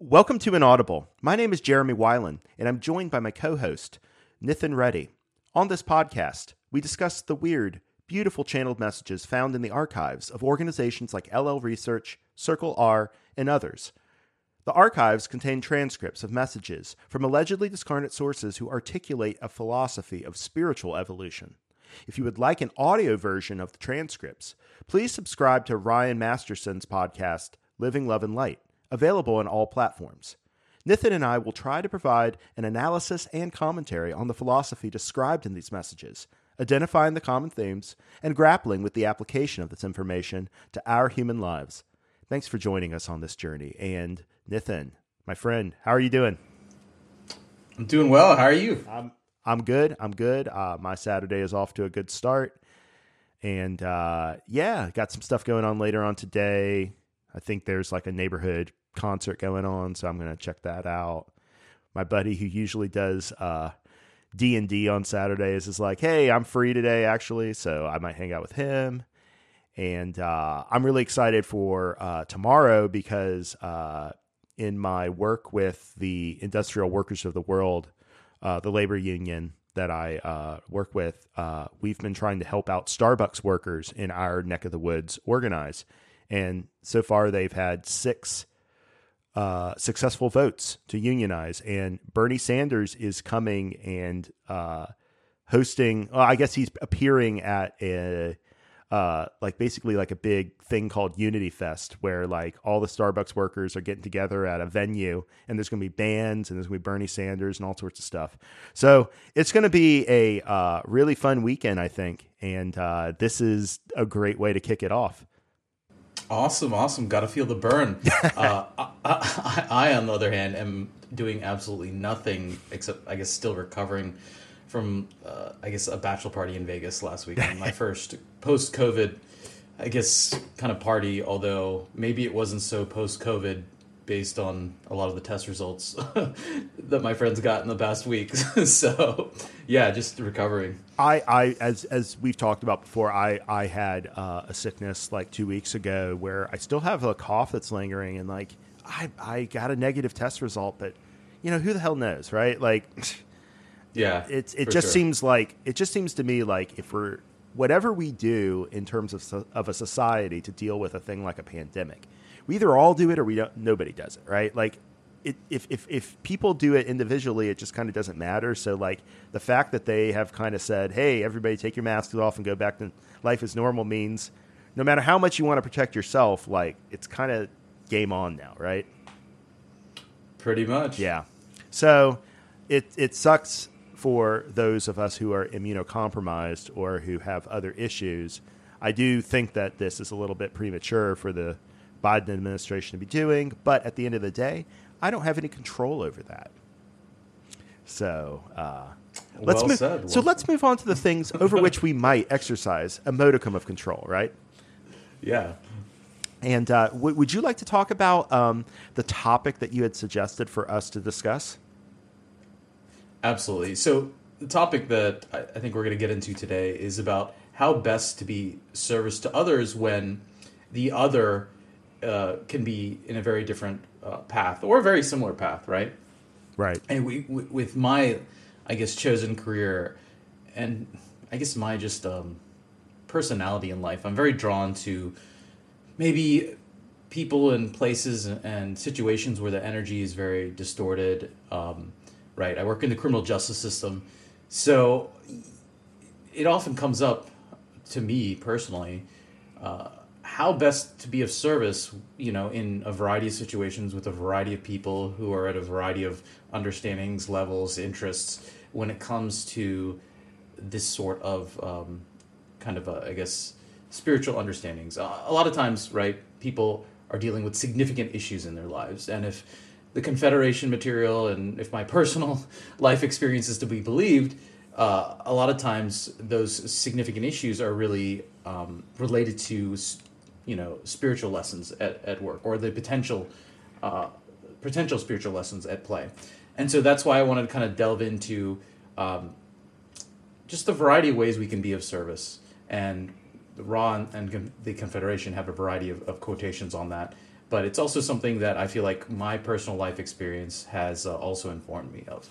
Welcome to Inaudible. My name is Jeremy Weiland, and I'm joined by my co host, Nithin Reddy. On this podcast, we discuss the weird, beautiful channeled messages found in the archives of organizations like LL Research, Circle R, and others. The archives contain transcripts of messages from allegedly discarnate sources who articulate a philosophy of spiritual evolution. If you would like an audio version of the transcripts, please subscribe to Ryan Masterson's podcast, Living Love and Light available on all platforms. Nithin and I will try to provide an analysis and commentary on the philosophy described in these messages, identifying the common themes, and grappling with the application of this information to our human lives. Thanks for joining us on this journey. And Nithin, my friend, how are you doing? I'm doing well. How are you? I'm I'm good. I'm good. Uh, my Saturday is off to a good start, and uh, yeah, got some stuff going on later on today. I think there's like a neighborhood concert going on, so I'm going to check that out. My buddy who usually does uh, D and D on Saturdays is like, "Hey, I'm free today, actually, so I might hang out with him." And uh, I'm really excited for uh, tomorrow because uh, in my work with the Industrial Workers of the World, uh, the labor union that I uh, work with, we've been trying to help out Starbucks workers in our neck of the woods organize. And so far, they've had six uh, successful votes to unionize. And Bernie Sanders is coming and uh, hosting. Well, I guess he's appearing at a uh, like basically like a big thing called Unity Fest, where like all the Starbucks workers are getting together at a venue, and there's going to be bands, and there's going to be Bernie Sanders and all sorts of stuff. So it's going to be a uh, really fun weekend, I think, and uh, this is a great way to kick it off. Awesome, awesome. Got to feel the burn. uh, I, I, I, on the other hand, am doing absolutely nothing except, I guess, still recovering from, uh, I guess, a bachelor party in Vegas last weekend. My first post COVID, I guess, kind of party. Although maybe it wasn't so post COVID based on a lot of the test results that my friends got in the past week. so, yeah, just recovering. I, I, as as we've talked about before, I I had uh, a sickness like two weeks ago where I still have a cough that's lingering, and like I I got a negative test result, but you know who the hell knows, right? Like, yeah, it's it just sure. seems like it just seems to me like if we're whatever we do in terms of of a society to deal with a thing like a pandemic we either all do it or we don't. Nobody does it, right? Like, it, if if if people do it individually, it just kind of doesn't matter. So, like, the fact that they have kind of said, "Hey, everybody, take your masks off and go back to life as normal," means no matter how much you want to protect yourself, like, it's kind of game on now, right? Pretty much. Yeah. So, it it sucks for those of us who are immunocompromised or who have other issues. I do think that this is a little bit premature for the Biden administration to be doing. But at the end of the day, I don't have any control over that. So uh, let's well move. Said. Well so let's move on to the things over which we might exercise a modicum of control, right? Yeah. And uh, w- would you like to talk about um, the topic that you had suggested for us to discuss? Absolutely. So the topic that I, I think we're going to get into today is about how best to be service to others when the other uh, can be in a very different uh, path or a very similar path, right? Right. And we, we, with my, I guess, chosen career, and I guess my just um, personality in life, I'm very drawn to maybe people and places and situations where the energy is very distorted. Um, right. I work in the criminal justice system, so it often comes up to me personally. Uh, how best to be of service, you know, in a variety of situations with a variety of people who are at a variety of understandings, levels, interests when it comes to this sort of um, kind of, a, I guess, spiritual understandings. A lot of times, right, people are dealing with significant issues in their lives. And if the Confederation material and if my personal life experience is to be believed, uh, a lot of times those significant issues are really um, related to you know spiritual lessons at, at work or the potential uh, potential spiritual lessons at play. And so that's why i wanted to kind of delve into um, just the variety of ways we can be of service. And the Ra and, and the confederation have a variety of, of quotations on that. But it's also something that I feel like my personal life experience has uh, also informed me of.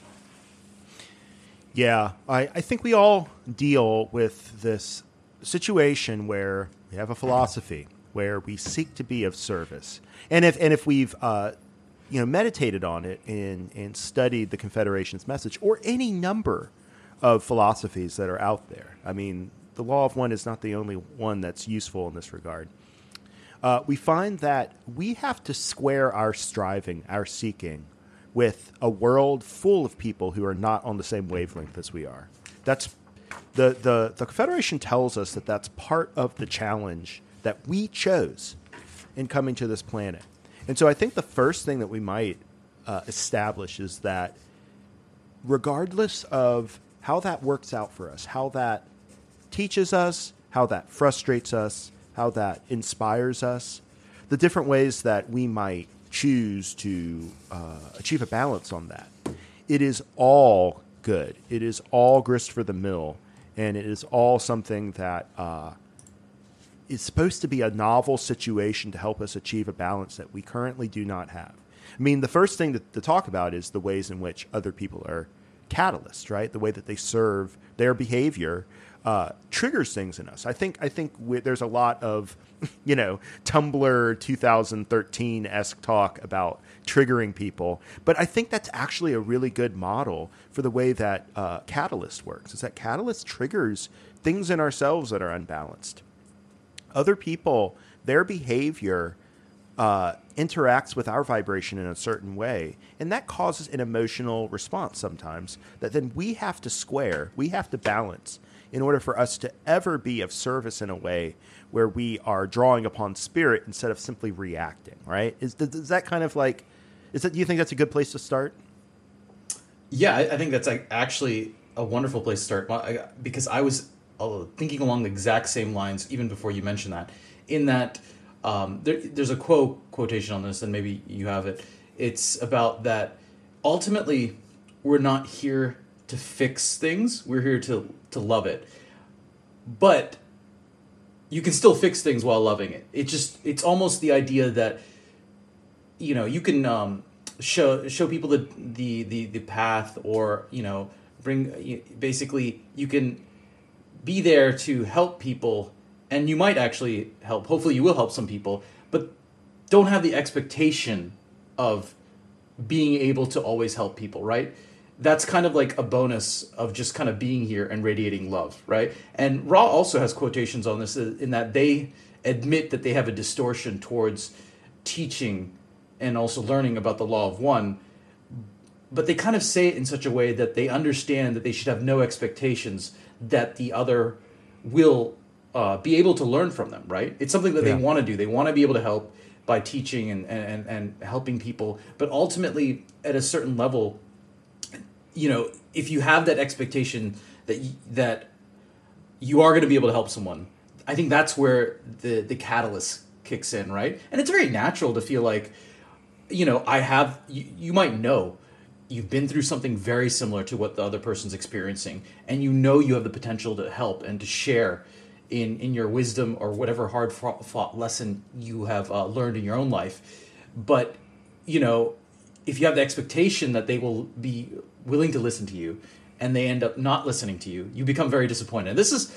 Yeah, I, I think we all deal with this situation where we have a philosophy where we seek to be of service, and if and if we've uh, you know meditated on it and and studied the Confederation's message or any number of philosophies that are out there, I mean, the law of one is not the only one that's useful in this regard. Uh, we find that we have to square our striving, our seeking, with a world full of people who are not on the same wavelength as we are. That's the, the, the Confederation tells us that that's part of the challenge that we chose in coming to this planet. And so I think the first thing that we might uh, establish is that regardless of how that works out for us, how that teaches us, how that frustrates us, how that inspires us, the different ways that we might choose to uh, achieve a balance on that. It is all good. It is all grist for the mill, and it is all something that uh, is supposed to be a novel situation to help us achieve a balance that we currently do not have. I mean, the first thing to, to talk about is the ways in which other people are catalysts, right? The way that they serve their behavior uh, triggers things in us. I think I think we, there's a lot of you know Tumblr 2013 esque talk about triggering people, but I think that's actually a really good model for the way that uh, Catalyst works. Is that Catalyst triggers things in ourselves that are unbalanced. Other people, their behavior. Uh, interacts with our vibration in a certain way. And that causes an emotional response sometimes that then we have to square, we have to balance in order for us to ever be of service in a way where we are drawing upon spirit instead of simply reacting, right? Is, is that kind of like, is that, do you think that's a good place to start? Yeah, I, I think that's like actually a wonderful place to start because I was thinking along the exact same lines even before you mentioned that. In that, um, there, there's a quote quotation on this, and maybe you have it. It's about that ultimately we're not here to fix things. We're here to to love it. But you can still fix things while loving it. It just it's almost the idea that you know, you can um, show show people the, the the the path or, you know, bring basically you can be there to help people and you might actually help. Hopefully you will help some people, but don't have the expectation of being able to always help people, right? that's kind of like a bonus of just kind of being here and radiating love, right? And Ra also has quotations on this uh, in that they admit that they have a distortion towards teaching and also learning about the law of one, but they kind of say it in such a way that they understand that they should have no expectations that the other will uh, be able to learn from them, right? It's something that yeah. they want to do. They want to be able to help by teaching and, and, and helping people, but ultimately, at a certain level, you know, if you have that expectation that y- that you are going to be able to help someone, I think that's where the the catalyst kicks in, right? And it's very natural to feel like, you know, I have you, you might know you've been through something very similar to what the other person's experiencing and you know you have the potential to help and to share in in your wisdom or whatever hard fought lesson you have uh, learned in your own life but you know if you have the expectation that they will be willing to listen to you and they end up not listening to you, you become very disappointed. And this is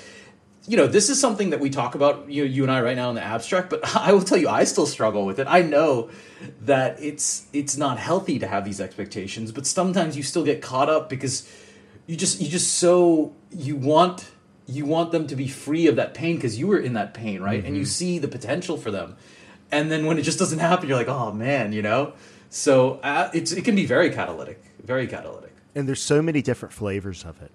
you know, this is something that we talk about, you, you and I right now in the abstract, but I will tell you, I still struggle with it. I know that it's it's not healthy to have these expectations, but sometimes you still get caught up because you just you just so you want you want them to be free of that pain because you were in that pain, right? Mm-hmm. And you mm-hmm. see the potential for them, and then when it just doesn't happen, you're like, oh man, you know. So uh, it's it can be very catalytic, very catalytic and there's so many different flavors of it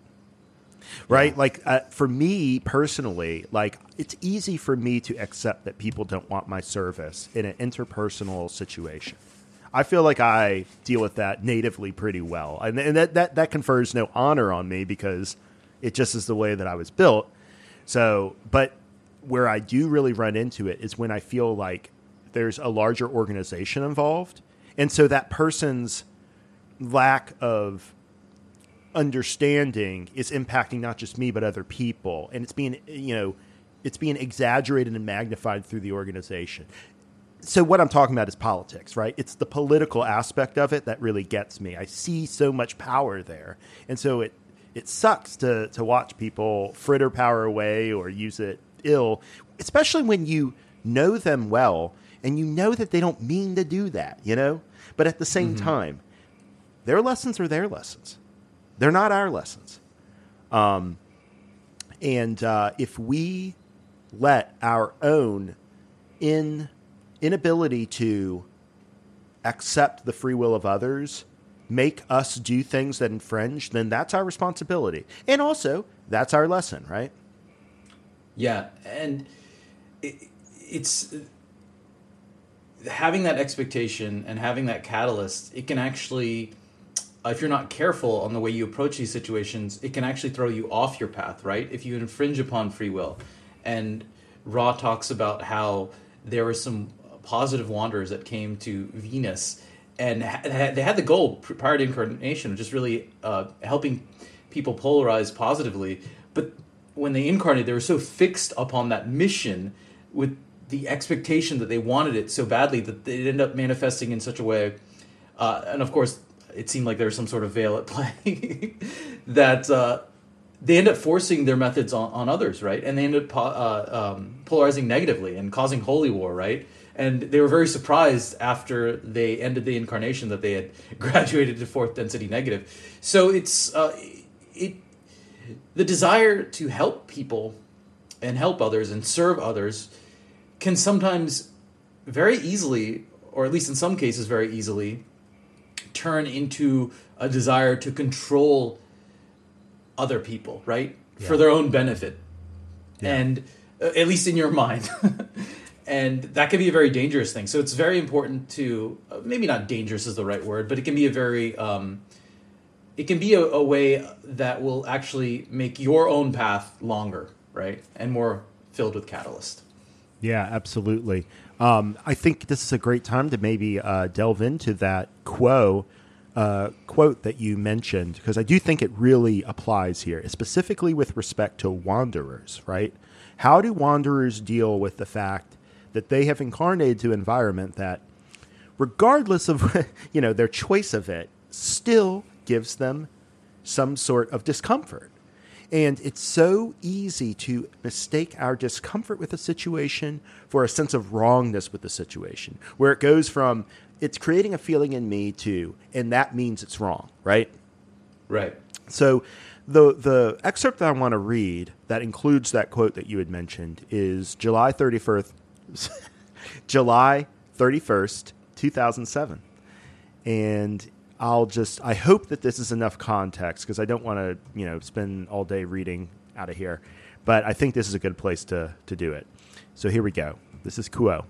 right? Yeah. like uh, for me personally like it's easy for me to accept that people don't want my service in an interpersonal situation. I feel like i deal with that natively pretty well. And, and that, that that confers no honor on me because it just is the way that i was built. So but where i do really run into it is when i feel like there's a larger organization involved. And so that person's lack of understanding is impacting not just me but other people and it's being you know it's being exaggerated and magnified through the organization so what I'm talking about is politics, right? It's the political aspect of it that really gets me. I see so much power there, and so it it sucks to to watch people fritter power away or use it ill, especially when you know them well and you know that they don't mean to do that, you know. But at the same mm-hmm. time, their lessons are their lessons; they're not our lessons. Um, and uh, if we let our own in inability to accept the free will of others make us do things that infringe, then that's our responsibility. And also, that's our lesson, right? Yeah, and it, it's having that expectation and having that catalyst, it can actually if you're not careful on the way you approach these situations, it can actually throw you off your path, right? If you infringe upon free will. And Ra talks about how there were some positive wanderers that came to Venus, and they had the goal prior to incarnation of just really uh, helping people polarize positively. But when they incarnated, they were so fixed upon that mission with the expectation that they wanted it so badly that it ended up manifesting in such a way. Uh, and of course, it seemed like there was some sort of veil at play that uh, they end up forcing their methods on, on others, right? And they end up uh, um, polarizing negatively and causing holy war, right? And they were very surprised after they ended the incarnation that they had graduated to fourth density negative. So it's uh, it the desire to help people and help others and serve others can sometimes very easily, or at least in some cases, very easily turn into a desire to control other people, right? Yeah. For their own benefit. Yeah. And uh, at least in your mind. and that can be a very dangerous thing. So it's very important to uh, maybe not dangerous is the right word, but it can be a very um, it can be a, a, way that will actually make your own path longer, right, and more filled with catalyst. Yeah, absolutely. Um, I think this is a great time to maybe uh, delve into that Q'uo uh, quote that you mentioned because I do think it really applies here, specifically with respect to wanderers. Right? How do wanderers deal with the fact that they have incarnated to an environment that, regardless of you know their choice of it, still gives them some sort of discomfort? And it's so easy to mistake our discomfort with a situation for a sense of wrongness with the situation, where it goes from it's creating a feeling in me too, and that means it's wrong, right? Right. So the the excerpt that I want to read that includes that quote that you had mentioned is July 31st July 31st, 2007. And I'll just I hope that this is enough context because I don't want to, you know, spend all day reading out of here. But I think this is a good place to to do it. So here we go. This is Q'uo.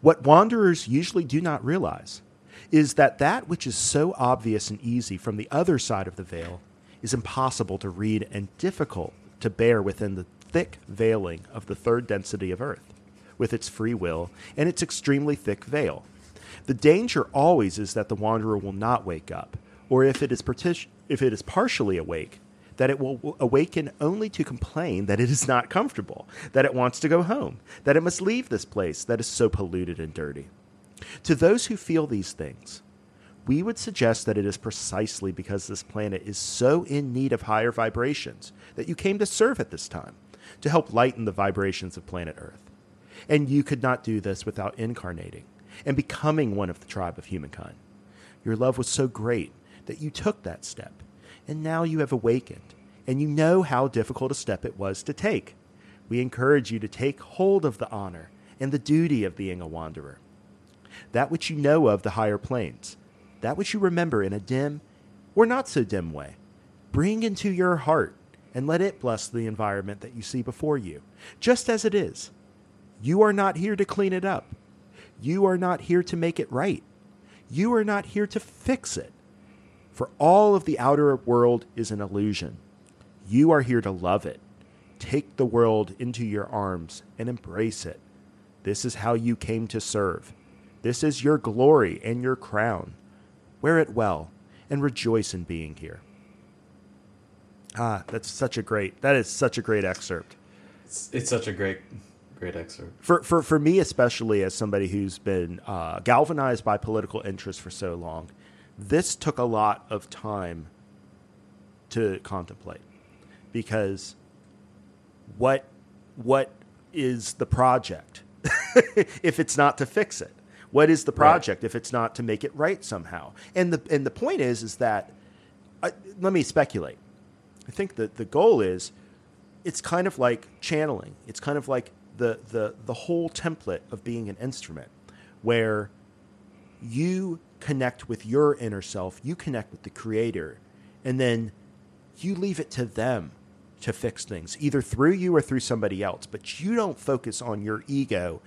What wanderers usually do not realize is that that which is so obvious and easy from the other side of the veil is impossible to read and difficult to bear within the thick veiling of the third density of Earth, with its free will and its extremely thick veil. The danger always is that the wanderer will not wake up, or if it is, partic- if it is partially awake, that it will awaken only to complain that it is not comfortable, that it wants to go home, that it must leave this place that is so polluted and dirty. To those who feel these things, we would suggest that it is precisely because this planet is so in need of higher vibrations that you came to serve at this time, to help lighten the vibrations of planet Earth. And you could not do this without incarnating and becoming one of the tribe of humankind. Your love was so great that you took that step and now you have awakened, and you know how difficult a step it was to take. We encourage you to take hold of the honor and the duty of being a wanderer. That which you know of the higher planes, that which you remember in a dim or not so dim way, bring into your heart and let it bless the environment that you see before you, just as it is. You are not here to clean it up. You are not here to make it right. You are not here to fix it for all of the outer world is an illusion. You are here to love it. Take the world into your arms and embrace it. This is how you came to serve. This is your glory and your crown. Wear it well and rejoice in being here. Ah, that's such a great. That is such a great excerpt. It's, it's such a great, great excerpt. For for for me, especially as somebody who's been uh, galvanized by political interest for so long, this took a lot of time to contemplate because what what is the project if it's not to fix it? What is the project right. if it's not to make it right somehow? And the and the point is is that uh, let me speculate. I think that the goal is it's kind of like channeling. It's kind of like the the the whole template of being an instrument where you connect with your inner self, you connect with the creator, and then you leave it to them to fix things, either through you or through somebody else. But you don't focus on your ego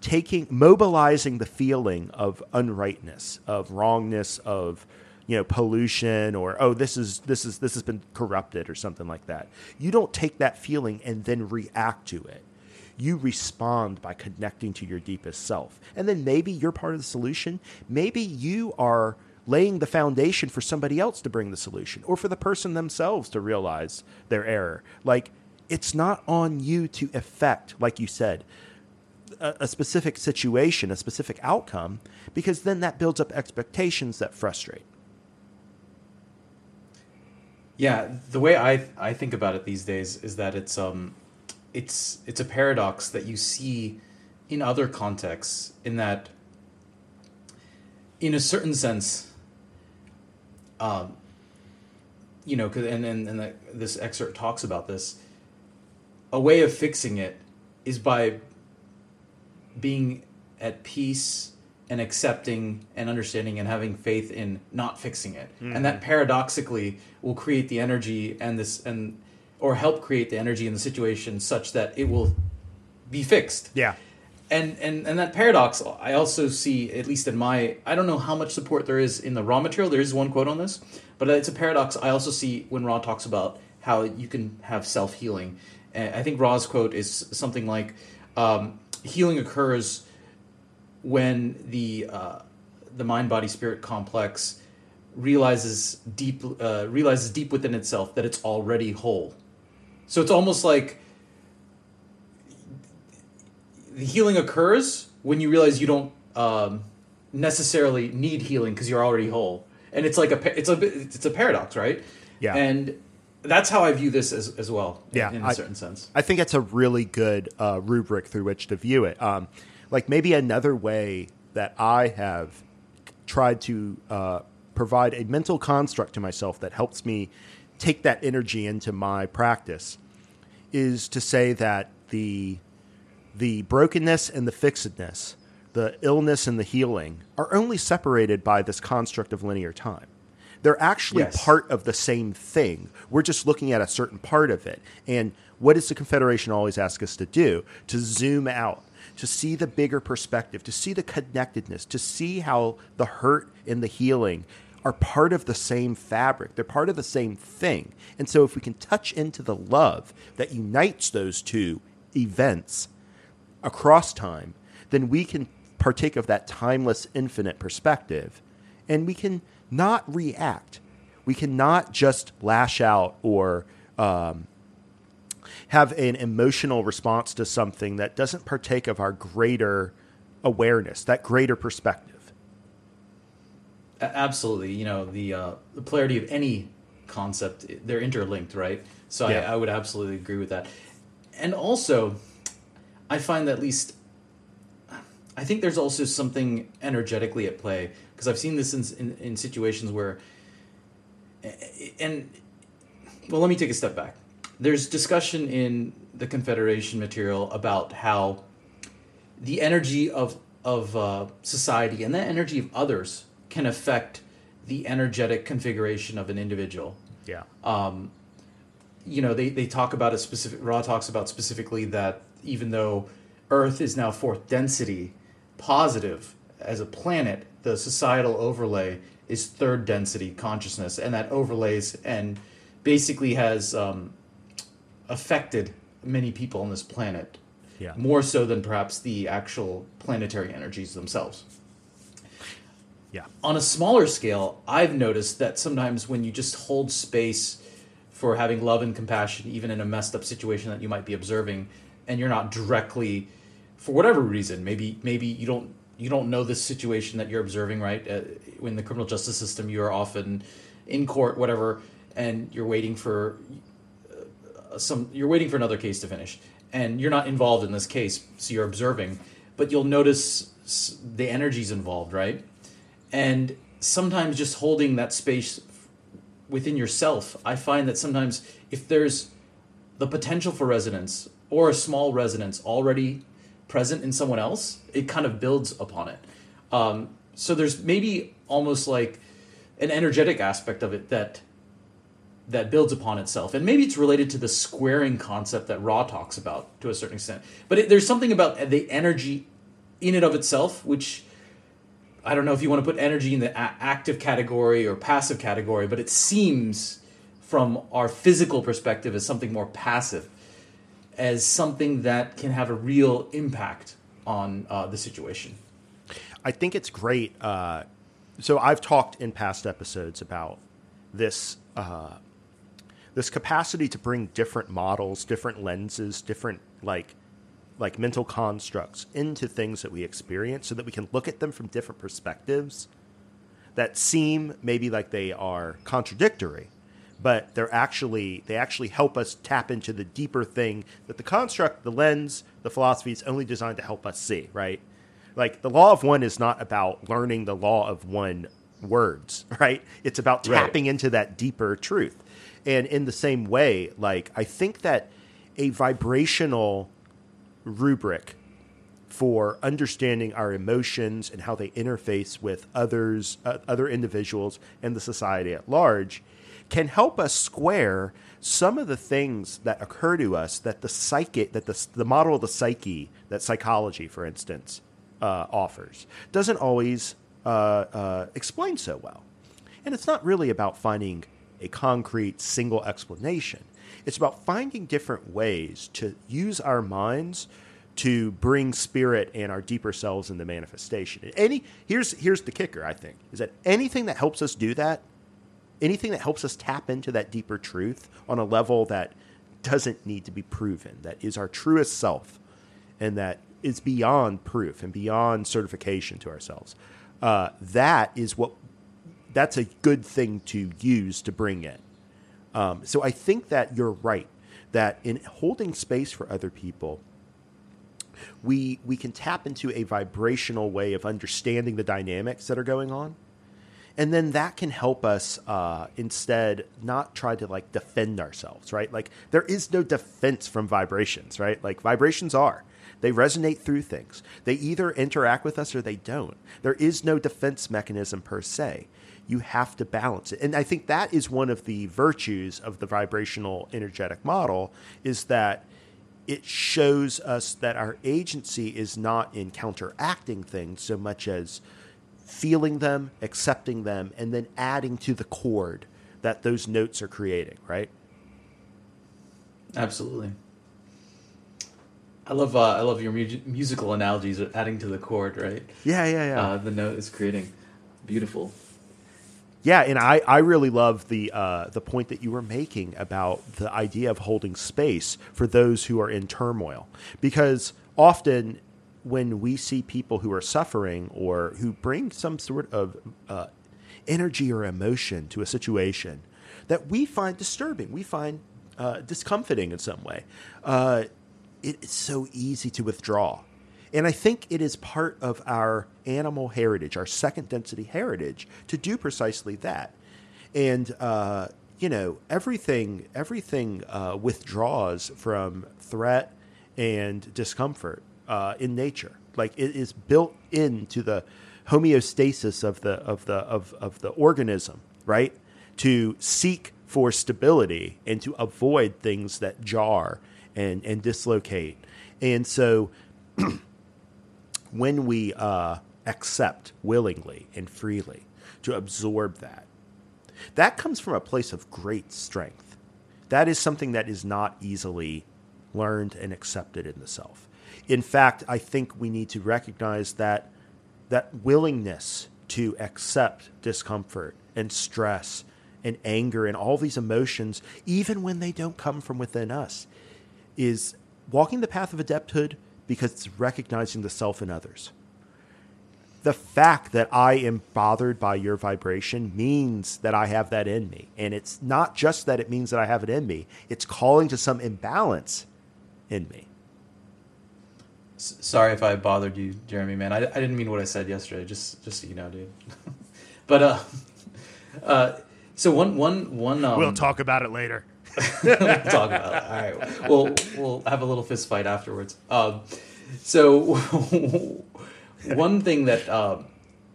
taking mobilizing the feeling of unrightness, of wrongness, of you know pollution or oh this is this is this has been corrupted or something like that. You don't take that feeling and then react to it. You respond by connecting to your deepest self. And then maybe you're part of the solution. Maybe you are laying the foundation for somebody else to bring the solution or for the person themselves to realize their error. Like, it's not on you to affect, like you said, a, a, specific situation, a specific outcome, because then that builds up expectations that frustrate. Yeah, the way I I think about it these days is that it's um it's it's a paradox that you see in other contexts in that in a certain sense um, you know, cause, and and, and the, this excerpt talks about this. A way of fixing it is by being at peace and accepting and understanding and having faith in not fixing it, mm-hmm. and that paradoxically will create the energy and this and or help create the energy in the situation such that it will be fixed. Yeah. And and and that paradox i also see at least in my i don't know how much support there is in the Ra material. There is one quote on this but it's a paradox. I also see when Ra talks about how you can have self-healing. I think Ra's quote is something like um, healing occurs when the uh, the mind body spirit complex realizes deep uh, realizes deep within itself that it's already whole so it's almost like the healing occurs when you realize you don't um, necessarily need healing because you're already whole, and it's like a it's a it's a paradox, right? Yeah, and that's how I view this as, as well. Yeah, in, in a certain sense. I think it's a really good uh, rubric through which to view it. Um, like maybe another way that I have tried to uh, provide a mental construct to myself that helps me take that energy into my practice is to say that the the brokenness and the fixedness, the illness and the healing, are only separated by this construct of linear time. They're actually yes. part of the same thing. We're just looking at a certain part of it. And what does the Confederation always ask us to do? To zoom out, to see the bigger perspective, to see the connectedness, to see how the hurt and the healing are part of the same fabric. They're part of the same thing. And so if we can touch into the love that unites those two events, across time, then we can partake of that timeless, infinite perspective and we can not react. We cannot just lash out or um, have an emotional response to something that doesn't partake of our greater awareness, that greater perspective. Absolutely. You know, the, uh, the polarity of any concept, they're interlinked, right? So yeah. I, I would absolutely agree with that. And also, I find that at least I think there's also something energetically at play because I've seen this in, in, in situations where and well let me take a step back. There's discussion in the Confederation material about how the energy of of uh, society and that energy of others can affect the energetic configuration of an individual. Yeah. Um, you know, they, they talk about a specific, Ra talks about specifically that even though Earth is now fourth density positive as a planet, the societal overlay is third density consciousness, and that overlays and basically has um, affected many people on this planet yeah. more so than perhaps the actual planetary energies themselves. Yeah. On a smaller scale, I've noticed that sometimes when you just hold space for having love and compassion, even in a messed up situation that you might be observing, and you're not directly for whatever reason maybe maybe you don't you don't know this situation that you're observing right? Uh, in the criminal justice system you are often in court whatever and you're waiting for uh, some you're waiting for another case to finish. And you're not involved in this case so you're observing. But you'll notice the energies involved right and sometimes just holding that space within yourself i find that sometimes if there's the potential for resonance or a small resonance already present in someone else, it kind of builds upon it. Um, so there's maybe almost like an energetic aspect of it that that builds upon itself, and maybe it's related to the squaring concept that Ra talks about to a certain extent. But it, there's something about the energy in and of itself, which I don't know if you want to put energy in the a- active category or passive category, but it seems from our physical perspective as something more passive, as something that can have a real impact on uh, the situation. I think it's great. Uh, so I've talked in past episodes about this uh, this capacity to bring different models, different lenses, different like like mental constructs into things that we experience, so that we can look at them from different perspectives that seem maybe like they are contradictory, but they're actually they actually help us tap into the deeper thing that the construct, the lens, the philosophy is only designed to help us see, right? Like the law of one is not about learning the law of one words, right? It's about Right. tapping into that deeper truth. And in the same way, like I think that a vibrational rubric for understanding our emotions and how they interface with others, uh, other individuals, and the society at large, can help us square some of the things that occur to us that the psyche, that the, the model of the psyche, that psychology, for instance, uh, offers, doesn't always uh, uh, explain so well. And it's not really about finding a concrete single explanation. It's about finding different ways to use our minds to bring spirit and our deeper selves into manifestation. Any here's here's the kicker, I think, is that anything that helps us do that, anything that helps us tap into that deeper truth on a level that doesn't need to be proven, that is our truest self, and that is beyond proof and beyond certification to ourselves. Uh, that is what that's a good thing to use to bring in. Um, so I think that you're right that in holding space for other people, we we can tap into a vibrational way of understanding the dynamics that are going on, and then that can help us uh, instead not try to like defend ourselves, right? Like there is no defense from vibrations, right? Like vibrations are. They resonate through things. They either interact with us or they don't. There is no defense mechanism per se. You have to balance it. And I think that is one of the virtues of the vibrational energetic model is that it shows us that our agency is not in counteracting things so much as feeling them, accepting them, and then adding to the chord that those notes are creating, right? Absolutely. I love uh, I love your mu- musical analogies, of adding to the chord, right? Yeah, yeah, yeah. Uh, the note is creating. Beautiful. Yeah, and I, I really love the uh, the point that you were making about the idea of holding space for those who are in turmoil, because often when we see people who are suffering or who bring some sort of uh, energy or emotion to a situation that we find disturbing, we find uh, discomforting in some way, uh, it is so easy to withdraw. And I think it is part of our animal heritage, our second density heritage, to do precisely that. And uh, you know, everything everything uh, withdraws from threat and discomfort uh, in nature. Like it is built into the homeostasis of the of the of, of the organism, right? To seek for stability and to avoid things that jar and and dislocate. And so when we uh, accept willingly and freely to absorb that, that comes from a place of great strength. That is something that is not easily learned and accepted in the self. In fact, I think we need to recognize that that willingness to accept discomfort and stress and anger and all these emotions, even when they don't come from within us, is walking the path of adepthood because it's recognizing the self in others. The fact that I am bothered by your vibration means that I have that in me. And it's not just that it means that I have it in me, it's calling to some imbalance in me. S- sorry if I bothered you, Jeremy, man. I, I didn't mean what I said yesterday, just just so you know, dude. but, uh, uh, so one, one, one, um, we'll talk about it later. We'll talk about it. All right. We'll we'll have a little fist fight afterwards. Um, so one thing that um,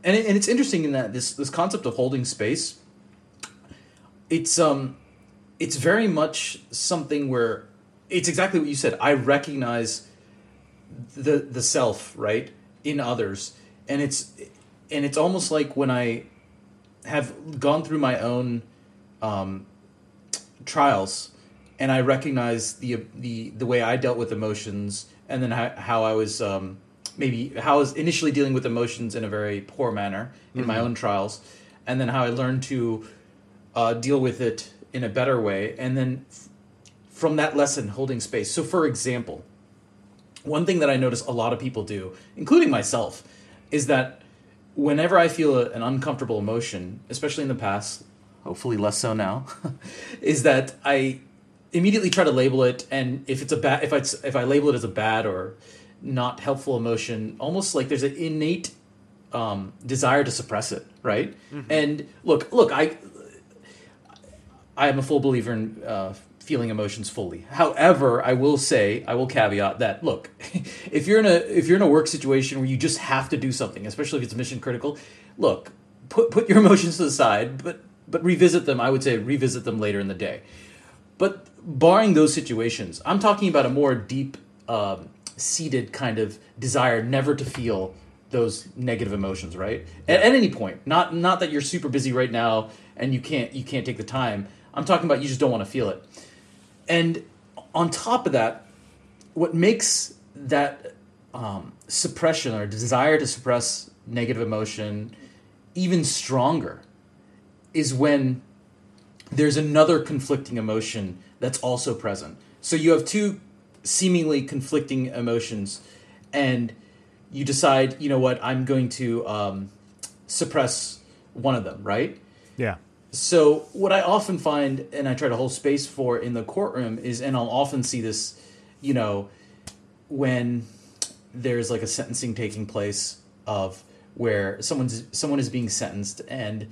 and it, and it's interesting in that this this concept of holding space. It's um, it's very much something where it's exactly what you said. I recognize the the self right in others, and it's and it's almost like when I have gone through my own um, trials and I recognize the the the way I dealt with emotions and then how, how I was um, maybe how I was initially dealing with emotions in a very poor manner in mm-hmm. my own trials and then how I learned to uh, deal with it in a better way and then f- from that lesson holding space so for example one thing that I notice a lot of people do including myself is that whenever I feel a, an uncomfortable emotion especially in the past hopefully less so now, is that I immediately try to label it, and if it's a bad, if I if I label it as a bad or not helpful emotion, almost like there's an innate um, desire to suppress it, right? Mm-hmm. And look, look, I I am a full believer in uh, feeling emotions fully. However, I will say, I will caveat that look, if you're in a if you're in a work situation where you just have to do something, especially if it's mission critical, look, put put your emotions to the side, but but revisit them. I would say revisit them later in the day. But barring those situations, I'm talking about a more deep um, seated kind of desire never to feel those negative emotions, right? At, at, any point, not not that you're super busy right now and you can't you can't take the time. I'm talking about you just don't want to feel it. And on top of that, what makes that um, suppression or desire to suppress negative emotion even stronger is when there's another conflicting emotion that's also present. So you have two seemingly conflicting emotions, and you decide, you know what, I'm going to um, suppress one of them, right? Yeah. So what I often find, and I try to hold space for in the courtroom, is, and I'll often see this, you know, when there's like a sentencing taking place of where someone's someone is being sentenced and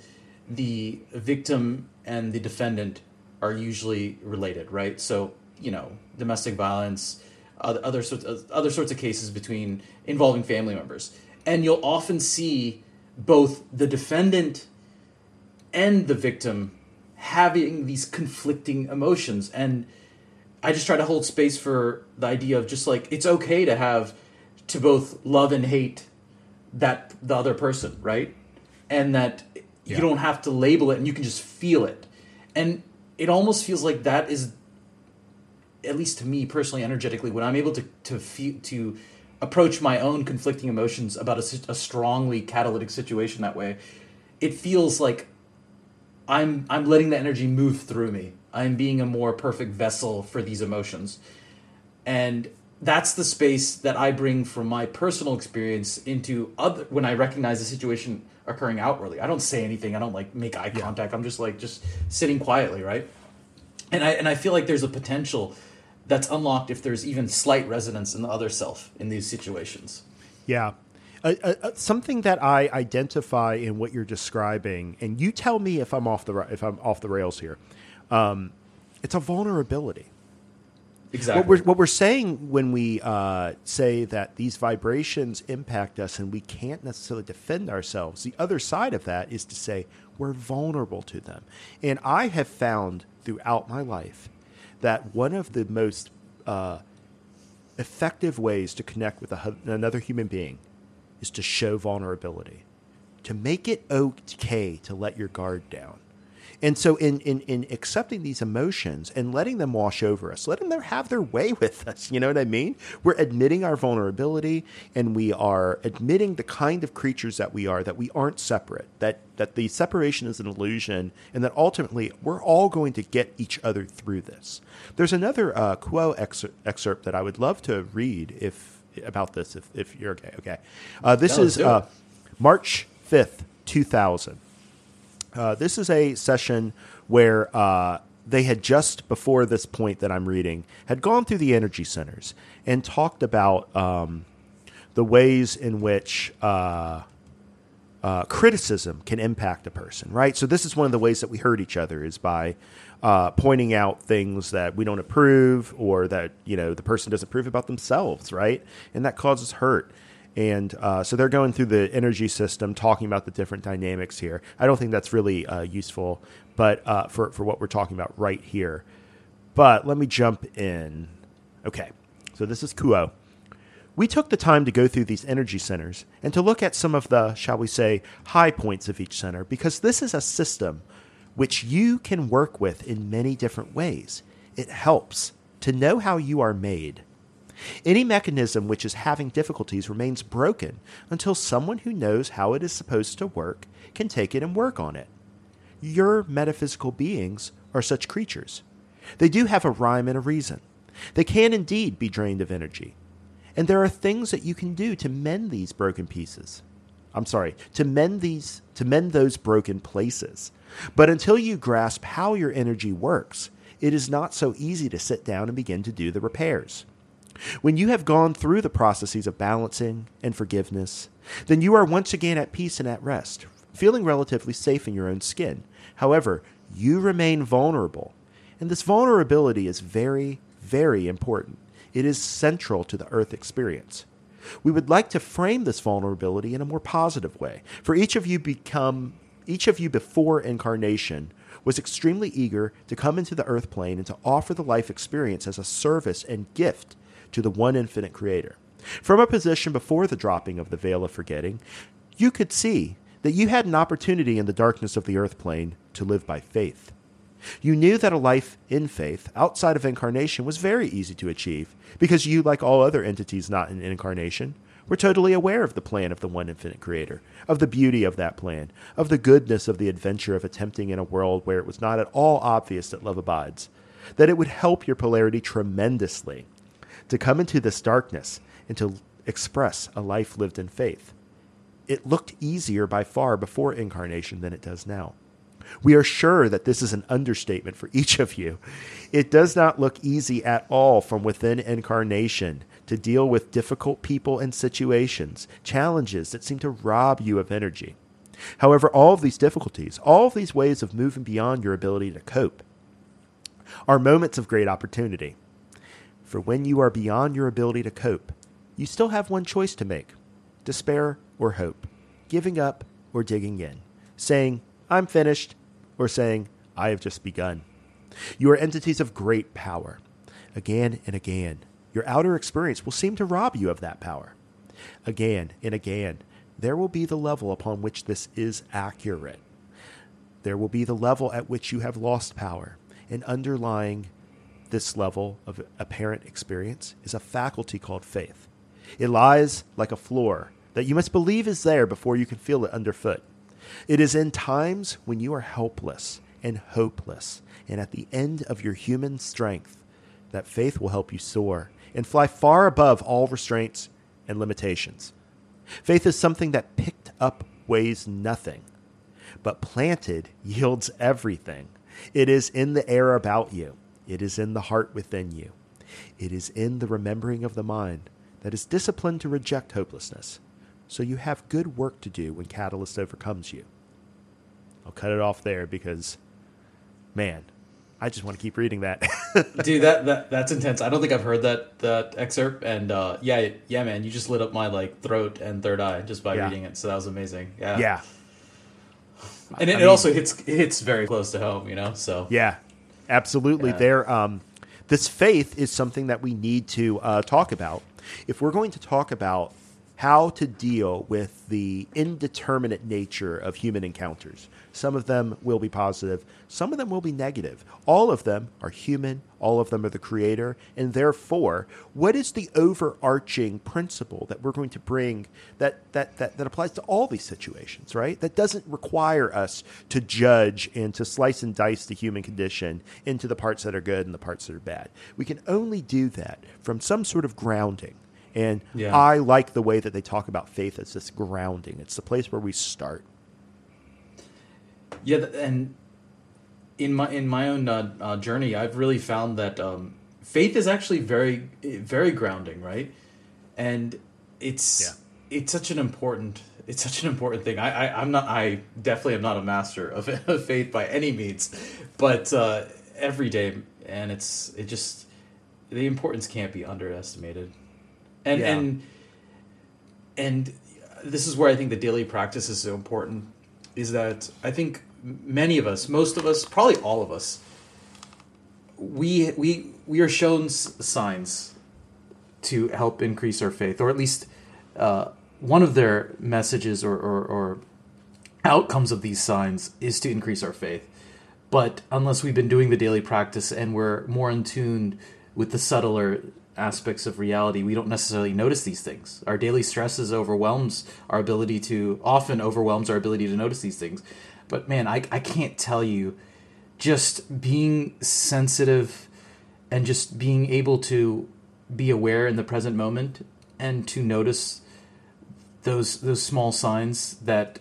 the victim and the defendant are usually related, right? So you know, domestic violence, other, other sorts of, other sorts of cases between involving family members, and you'll often see both the defendant and the victim having these conflicting emotions. And i just try to hold space for the idea of just like it's okay to have to both love and hate that the other person right? And that yeah. You don't have to label it and you can just feel it. And it almost feels like that is at least to me personally energetically when I'm able to to feel to approach my own conflicting emotions about a, a strongly catalytic situation that way, it feels like I'm I'm letting the energy move through me. I'm being a more perfect vessel for these emotions. And that's the space that I bring from my personal experience into other when I recognize a situation occurring outwardly. I don't say anything. I don't like make eye contact. I'm just like just sitting quietly, right? And I and I feel like there's a potential that's unlocked if there's even slight resonance in the other self in these situations. Yeah. Uh, uh, something that I identify in what you're describing, and you tell me if I'm off the if I'm off the rails here. Um, it's a vulnerability Exactly. What we're, what we're saying when we uh, say that these vibrations impact us and we can't necessarily defend ourselves, the other side of that is to say we're vulnerable to them. And I have found throughout my life that one of the most uh, effective ways to connect with a, another human being is to show vulnerability, to make it okay to let your guard down. And so, in, in, in accepting these emotions and letting them wash over us, letting them have their way with us, you know what I mean? We're admitting our vulnerability and we are admitting the kind of creatures that we are, that we aren't separate, that, that the separation is an illusion, and that ultimately we're all going to get each other through this. There's another uh, Q'uo excerpt, excerpt that I would love to read if about this, if, if you're okay. Okay. Uh, this Yeah, is let's do it. uh, March 5th, 2000. Uh, this is a session where uh, they had just before this point that I'm reading had gone through the energy centers and talked about um, the ways in which uh, uh, criticism can impact a person, right? So this is one of the ways that we hurt each other is by uh, pointing out things that we don't approve or that you know the person doesn't approve about themselves, right? And that causes hurt. And uh, so they're going through the energy system, talking about the different dynamics here. I don't think that's really uh, useful, but uh, for for what we're talking about right here. But let me jump in. Okay, so this is Q'uo. We took the time to go through these energy centers and to look at some of the, shall we say, high points of each center because this is a system which you can work with in many different ways. It helps to know how you are made. Any mechanism which is having difficulties remains broken until someone who knows how it is supposed to work can take it and work on it. Your metaphysical beings are such creatures. They do have a rhyme and a reason. They can indeed be drained of energy. And there are things that you can do to mend these broken pieces. I'm sorry, to mend these to mend those broken places. But until you grasp how your energy works, it is not so easy to sit down and begin to do the repairs. When you have gone through the processes of balancing and forgiveness, then you are once again at peace and at rest, feeling relatively safe in your own skin. However, you remain vulnerable, and this vulnerability is very, very important. It is central to the Earth experience. We would like to frame this vulnerability in a more positive way. For each of you become each of you before incarnation was extremely eager to come into the earth plane and to offer the life experience as a service and gift to the one infinite creator. From a position before the dropping of the veil of forgetting, you could see that you had an opportunity in the darkness of the earth plane to live by faith. You knew that a life in faith outside of incarnation was very easy to achieve because you, like all other entities not in incarnation, were totally aware of the plan of the one infinite creator, of the beauty of that plan, of the goodness of the adventure of attempting in a world where it was not at all obvious that love abides, that it would help your polarity tremendously to come into this darkness and to express a life lived in faith. It looked easier by far before incarnation than it does now. We are sure that this is an understatement for each of you. It does not look easy at all from within incarnation to deal with difficult people and situations, challenges that seem to rob you of energy. However, all of these difficulties, all of these ways of moving beyond your ability to cope, are moments of great opportunity. For when you are beyond your ability to cope, you still have one choice to make despair or hope, giving up or digging in, saying, I'm finished, or saying, I have just begun. You are entities of great power. Again and again, your outer experience will seem to rob you of that power. Again and again, there will be the level upon which this is accurate. There will be the level at which you have lost power, an underlying this level of apparent experience is a faculty called faith. It lies like a floor that you must believe is there before you can feel it underfoot. It is in times when you are helpless and hopeless, and at the end of your human strength, that faith will help you soar and fly far above all restraints and limitations. Faith is something that picked up weighs nothing, but planted yields everything. It is in the air about you, it is in the heart within you, it is in the remembering of the mind that is disciplined to reject hopelessness. So you have good work to do when Catalyst overcomes you. I'll cut it off there because, man, I just want to keep reading that. Dude, that, that that's intense. I don't think I've heard that that excerpt, and uh, yeah, yeah, man, you just lit up my like throat and third eye just by Yeah. reading it. So that was amazing. Yeah, yeah, and it, I it also hits it hits very close to home, you know. So yeah, absolutely. Yeah. There, um, this faith is something that we need to uh, talk about. If we're going to talk about how to deal with the indeterminate nature of human encounters. Some of them will be positive, some of them will be negative. All of them are human, all of them are the creator, and therefore, what is the overarching principle that we're going to bring that that that, that applies to all these situations, right? That doesn't require us to judge and to slice and dice the human condition into the parts that are good and the parts that are bad. We can only do that from some sort of grounding and yeah. I like the way that they talk about faith as this grounding. It's the place where we start. Yeah, and in my in my own uh, uh, journey, I've really found that um, faith is actually very very grounding, right? And it's yeah. it's such an important it's such an important thing. I, I am not I definitely am not a master of, of faith by any means, but uh, every day, and it's it just the importance can't be underestimated and yeah. and and this is where I think the daily practice is so important. Is that I think many of us, most of us, probably all of us, we we we are shown signs to help increase our faith, or at least uh, one of their messages or, or, or outcomes of these signs is to increase our faith. But unless we've been doing the daily practice and we're more in tune with the subtler aspects of reality, we don't necessarily notice these things. Our daily stresses overwhelms our ability to often overwhelms our ability to notice these things. But man, I I can't tell you just being sensitive and just being able to be aware in the present moment and to notice those those small signs that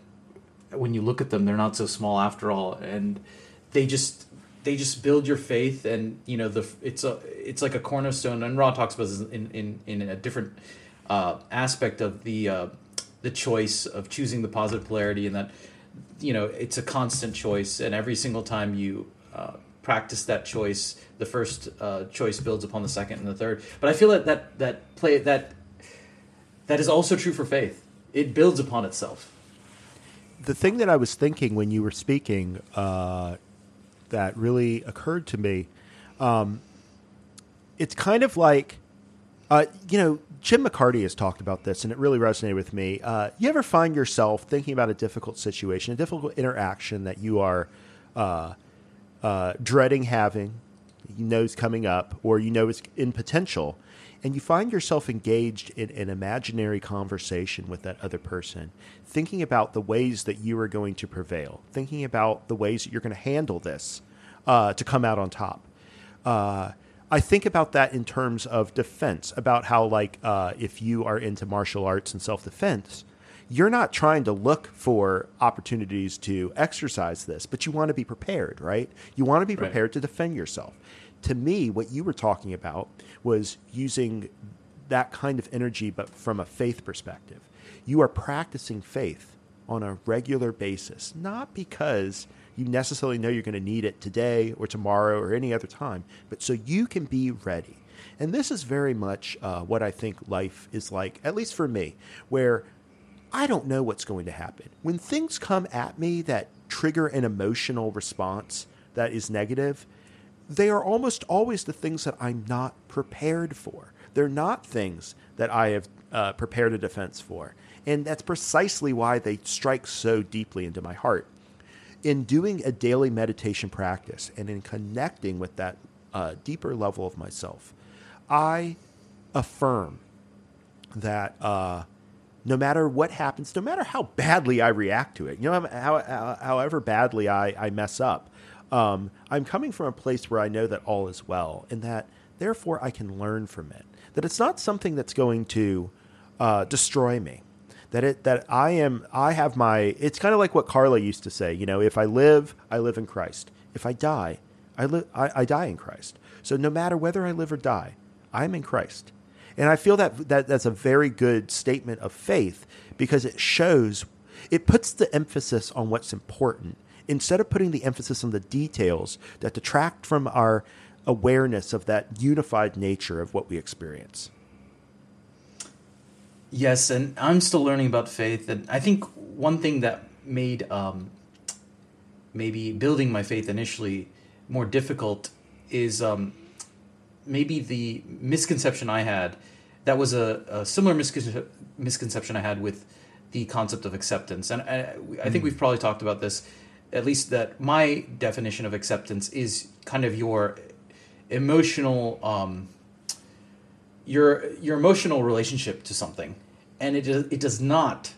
when you look at them they're not so small after all and they just they just build your faith and you know the it's a it's like a cornerstone and Ra talks about this in in, in a different uh, aspect of the uh, the choice of choosing the positive polarity and that you know it's a constant choice and every single time you uh, practice that choice the first uh, choice builds upon the second and the third. But I feel that that that play that that is also true for faith. It builds upon itself. The thing that I was thinking when you were speaking uh, that really occurred to me. Um, it's kind of like, uh, you know, Jim McCarty has talked about this, and it really resonated with me. Uh, you ever find yourself thinking about a difficult situation, a difficult interaction that you are uh, uh dreading having, you know is coming up, or you know is in potential, and you find yourself engaged in an imaginary conversation with that other person, thinking about the ways that you are going to prevail, thinking about the ways that you're going to handle this uh, to come out on top. Uh, I think about that in terms of defense, about how, like, uh, if you are into martial arts and self defense, you're not trying to look for opportunities to exercise this, but you want to be prepared, right? You want to be prepared right. to defend yourself to me, what you were talking about was using that kind of energy, but from a faith perspective. You are practicing faith on a regular basis, not because you necessarily know you're going to need it today or tomorrow or any other time, but so you can be ready. And this is very much uh, what I think life is like, at least for me, where I don't know what's going to happen. When things come at me that trigger an emotional response that is negative, they are almost always the things that I'm not prepared for. They're not things that I have uh, prepared a defense for. And that's precisely why they strike so deeply into my heart. In doing a daily meditation practice and in connecting with that uh, deeper level of myself, I affirm that uh, no matter what happens, no matter how badly I react to it, you know, how, how, however badly I, I mess up, um, I'm coming from a place where I know that all is well, and that therefore I can learn from it. That it's not something that's going to uh, destroy me. That it that I am I have my. It's kind of like what Carla used to say. You know, if I live, I live in Christ. If I die, I live. I, I die in Christ. So no matter whether I live or die, I'm in Christ. And I feel that, that that's a very good statement of faith because it shows, it puts the emphasis on what's important instead of putting the emphasis on the details that detract from our awareness of that unified nature of what we experience. Yes, and I'm still learning about faith, and I think one thing that made um, maybe building my faith initially more difficult is um, maybe the misconception I had that was a, a similar misconception misconception I had with the concept of acceptance. And I, I think we've probably talked about this, at least that my definition of acceptance is kind of your emotional, um, your your emotional relationship to something, and it does, it does not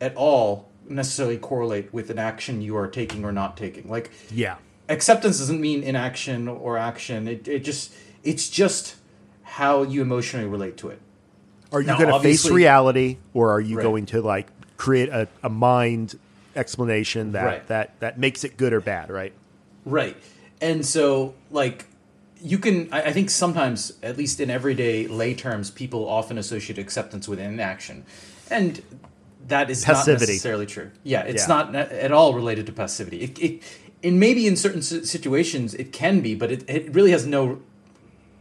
at all necessarily correlate with an action you are taking or not taking. Like Yeah. acceptance doesn't mean inaction or action. It it just it's just how you emotionally relate to it. Are you going to face reality, or are you Right. going to like create a, a mind explanation that, Right. that that makes it good or bad? Right. Right. And so, like, you can, I, I think sometimes, at least in everyday lay terms, people often associate acceptance with inaction. And that is Passivity. not necessarily true. Yeah, it's Yeah. not at all related to passivity. It, it, and maybe in certain situations it can be, but it, it really has no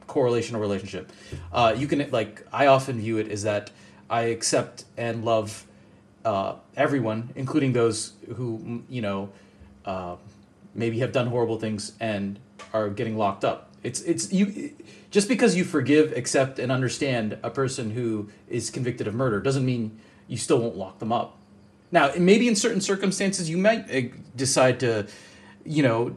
correlation or relationship. Uh, you can, like, I often view it as that I accept and love uh, everyone, including those who, you know, uh, maybe have done horrible things and are getting locked up. It's it's you just because you forgive, accept, and understand a person who is convicted of murder doesn't mean you still won't lock them up. Now, maybe in certain circumstances you might uh, decide to, you know,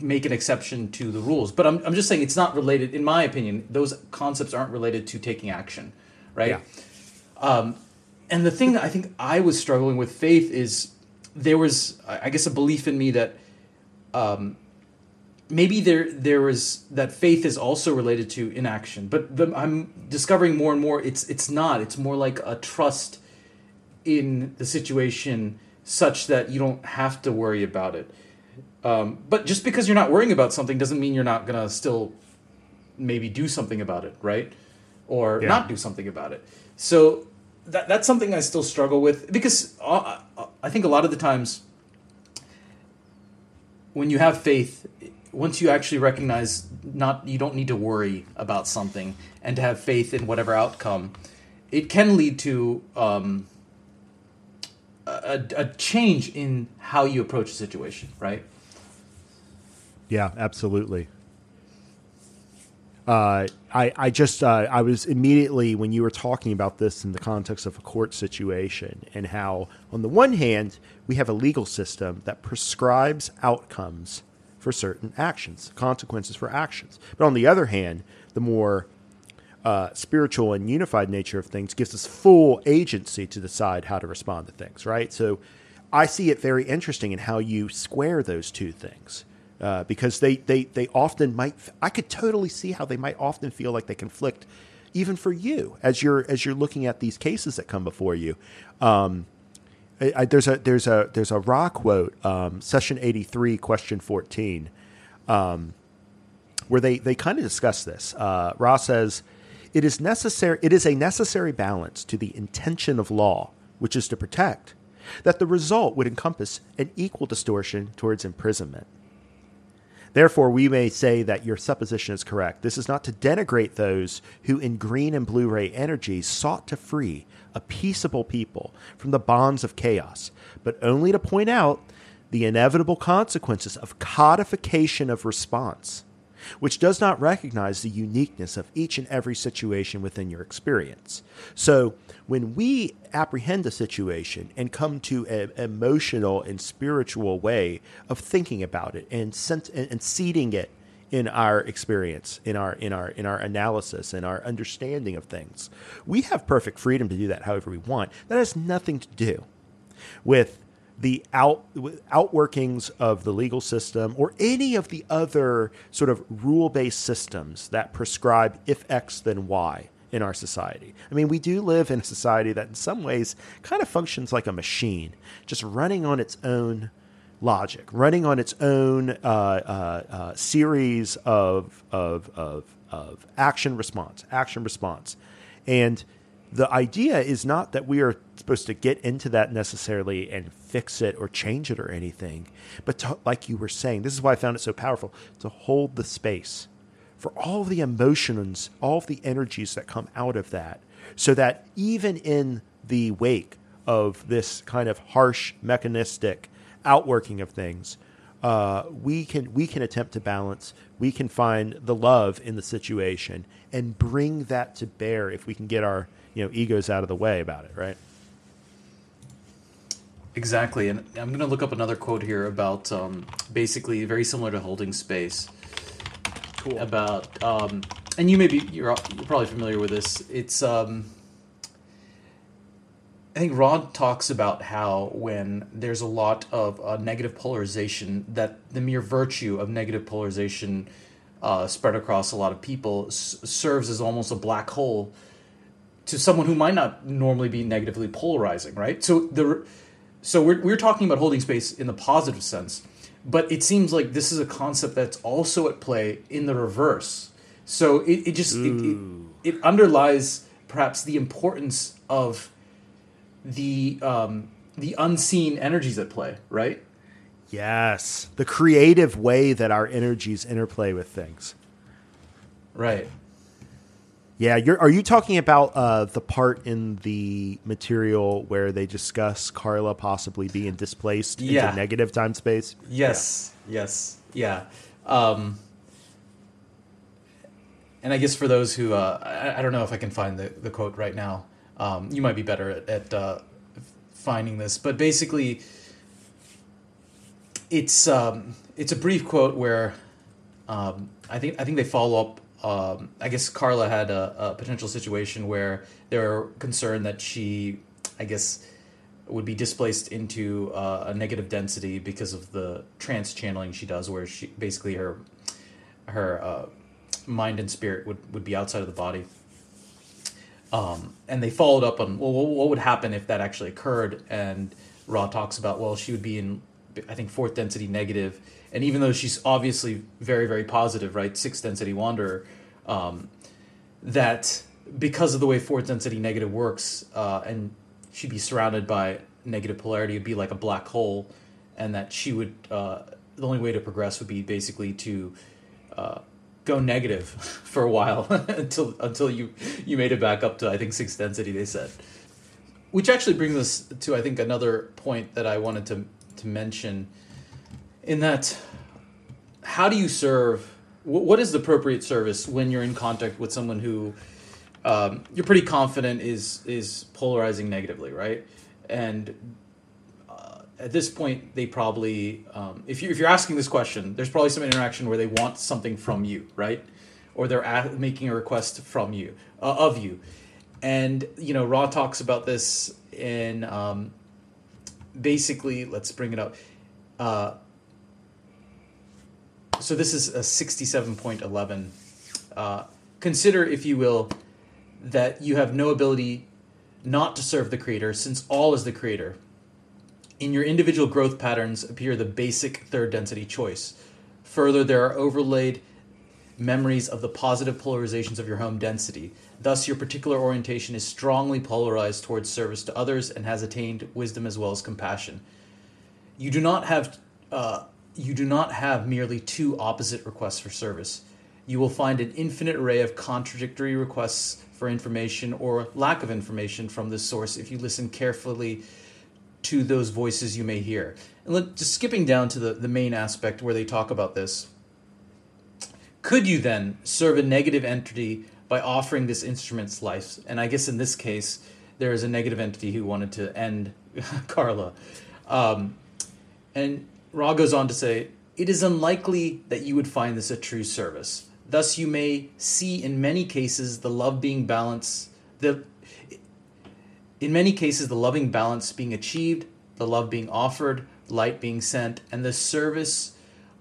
make an exception to the rules. But I'm I'm just saying it's not related. In my opinion, those concepts aren't related to taking action, right? Yeah. And the thing that I think I was struggling with faith is there was, I guess, a belief in me that um, maybe there there was that faith is also related to inaction. But the, I'm discovering more and more it's it's not. It's more like a trust in the situation such that you don't have to worry about it. Um, but just because you're not worrying about something doesn't mean you're not gonna still maybe do something about it, right? Or Yeah. not do something about it. So that that's something I still struggle with because uh, uh, I think a lot of the times when you have faith, once you actually recognize not you don't need to worry about something and to have faith in whatever outcome, it can lead to um, a, a change in how you approach a situation, right? Yeah, absolutely. Uh, I I just uh, I was immediately when you were talking about this in the context of a court situation and how on the one hand we have a legal system that prescribes outcomes for certain actions, consequences for actions, but on the other hand, the more uh, spiritual and unified nature of things gives us full agency to decide how to respond to things, right? So I see it very interesting in how you square those two things. Uh, because they, they, they often might, I could totally see how they might often feel like they conflict, even for you as you're as you're looking at these cases that come before you. Um, I, I, there's a there's a there's a Ra quote, um, session eighty three, question fourteen where they, they kind of discuss this. Uh, Ra says, "It is necessary. It is a necessary balance to the intention of law, which is to protect, that the result would encompass an equal distortion towards imprisonment. Therefore, we may say that your supposition is correct. This is not to denigrate those who, in green and blue ray energies, sought to free a peaceable people from the bonds of chaos, but only to point out the inevitable consequences of codification of response, which does not recognize the uniqueness of each and every situation within your experience. So, when we apprehend a situation and come to an emotional and spiritual way of thinking about it and, sent, and, seeding it in our experience, in our in our in our analysis, in our understanding of things, we have perfect freedom to do that however we want. That has nothing to do with the out outworkings of the legal system or any of the other sort of rule-based systems that prescribe if X then Y in our society. I mean, we do live in a society that in some ways kind of functions like a machine, just running on its own logic, running on its own uh, uh, uh, series of, of, of, of action response, action response. And the idea is not that we are supposed to get into that necessarily and fix it or change it or anything, but to, like you were saying, this is why I found it so powerful to hold the space for all the emotions, all of the energies that come out of that, so that even in the wake of this kind of harsh mechanistic outworking of things, uh, we can we can attempt to balance. We can find the love in the situation and bring that to bear if we can get our you know egos out of the way about it, right? Exactly, and I'm going to look up another quote here about um, basically very similar to holding space. Cool. About um, and you may be you're, you're probably familiar with this. It's um, I think Ra talks about how when there's a lot of uh, negative polarization, that the mere virtue of negative polarization uh, spread across a lot of people s- serves as almost a black hole to someone who might not normally be negatively polarizing, right? So the so we're we're talking about holding space in the positive sense, but it seems like this is a concept that's also at play in the reverse. So it, it just it, it, it underlies perhaps the importance of the um, the unseen energies at play, right? Yes, the creative way that our energies interplay with things. Right. Yeah, you're. Are you talking about uh, the part in the material where they discuss Carla possibly being displaced Yeah. into negative time space? Yes. Yes. Yeah. Um, and I guess for those who, uh, I, I don't know if I can find the, the quote right now. Um, you might be better at, at uh, finding this, but basically, it's um, it's a brief quote where um, I think I think they follow up. Um, I guess Carla had a, a potential situation where they were concerned that she, I guess, would be displaced into uh, a negative density because of the trance channeling she does, where she basically her her uh, mind and spirit would, would be outside of the body. Um, and they followed up on well, what would happen if that actually occurred? And Ra talks about well, she would be in I think fourth density negative, and even though she's obviously very very positive, right, sixth density wanderer, um, that because of the way fourth density negative works, uh, and she'd be surrounded by negative polarity, it'd be like a black hole, and that she would uh, the only way to progress would be basically to uh, go negative for a while until until you you made it back up to I think sixth density. They said, which actually brings us to I think another point that I wanted to to mention, in that how do you serve? wh- What is the appropriate service when you're in contact with someone who um, you're pretty confident is is polarizing negatively, right? And uh, at this point, they probably, um, if you if you're asking this question, there's probably some interaction where they want something from you, right? Or they're making a request from you, uh, of you, and you know, Ra talks about this in um, basically. Let's bring it up. Uh, so this is a sixty-seven point eleven. Uh, consider, if you will, that you have no ability not to serve the creator, since all is the creator. In your individual growth patterns appear the basic third density choice. Further, there are overlaid memories of the positive polarizations of your home density. Thus, your particular orientation is strongly polarized towards service to others and has attained wisdom as well as compassion. You do not have uh, you do not have merely two opposite requests for service. You will find an infinite array of contradictory requests for information or lack of information from this source if you listen carefully to those voices you may hear. And just skipping down to the, the main aspect where they talk about this. Could you then serve a negative entity by offering this instrument's life? And I guess in this case, there is a negative entity who wanted to end Carla. Um, and Ra goes on to say, it is unlikely that you would find this a true service. Thus, you may see in many cases the love being balanced, the in many cases the loving balance being achieved, the love being offered, light being sent, and the service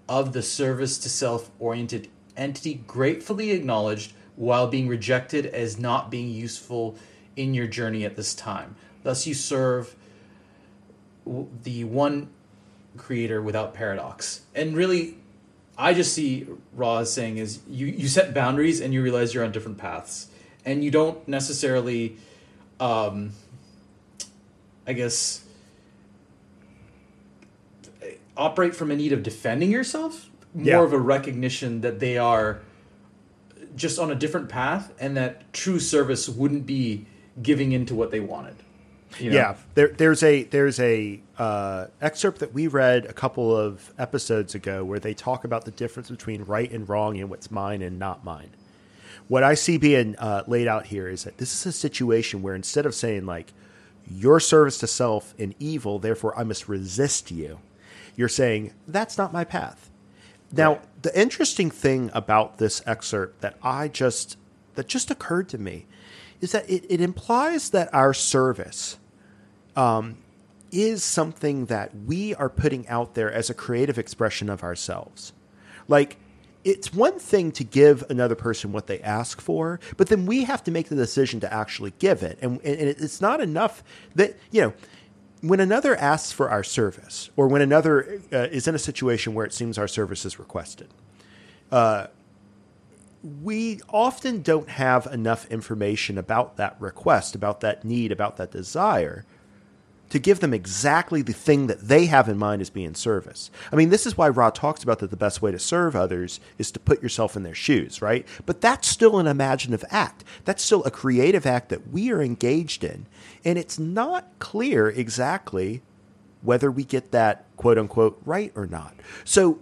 of the service to self-oriented entity gratefully acknowledged while being rejected as not being useful in your journey at this time. Thus, you serve the one creator without paradox. And really, I just see Ra as saying is you, you set boundaries and you realize you're on different paths. And you don't necessarily, um, I guess, operate from a need of defending yourself, more Yeah. of a recognition that they are just on a different path and that true service wouldn't be giving into what they wanted. You know? Yeah, there, there's a there's a uh, excerpt that we read a couple of episodes ago where they talk about the difference between right and wrong and what's mine and not mine. What I see being uh, laid out here is that this is a situation where instead of saying like your service to self and evil, therefore I must resist you, you're saying that's not my path. Now, Right. the interesting thing about this excerpt that I just that just occurred to me is that it, it implies that our service um, is something that we are putting out there as a creative expression of ourselves. Like, it's one thing to give another person what they ask for, but then we have to make the decision to actually give it. And, and it's not enough that, you know, when another asks for our service or when another uh, is in a situation where it seems our service is requested, we often don't have enough information about that request, about that need, about that desire to give them exactly the thing that they have in mind as being service. I mean, this is why Ra talks about that the best way to serve others is to put yourself in their shoes, right? But that's still an imaginative act. That's still a creative act that we are engaged in. And it's not clear exactly whether we get that quote unquote right or not. So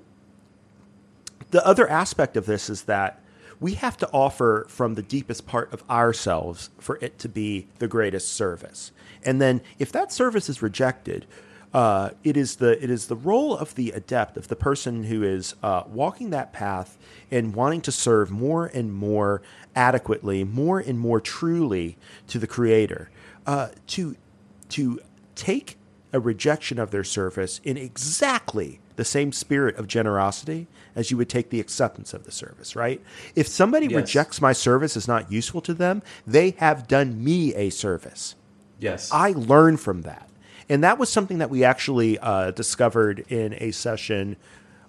the other aspect of this is that we have to offer from the deepest part of ourselves for it to be the greatest service. And then if that service is rejected, uh, it is the it is the role of the adept of the person who is uh, walking that path and wanting to serve more and more adequately, more and more truly to the Creator, uh, to to take a rejection of their service in exactly the same spirit of generosity as you would take the acceptance of the service, right? If somebody Yes. rejects my service as not useful to them, they have done me a service. Yes. I learn from that. And that was something that we actually uh, discovered in a session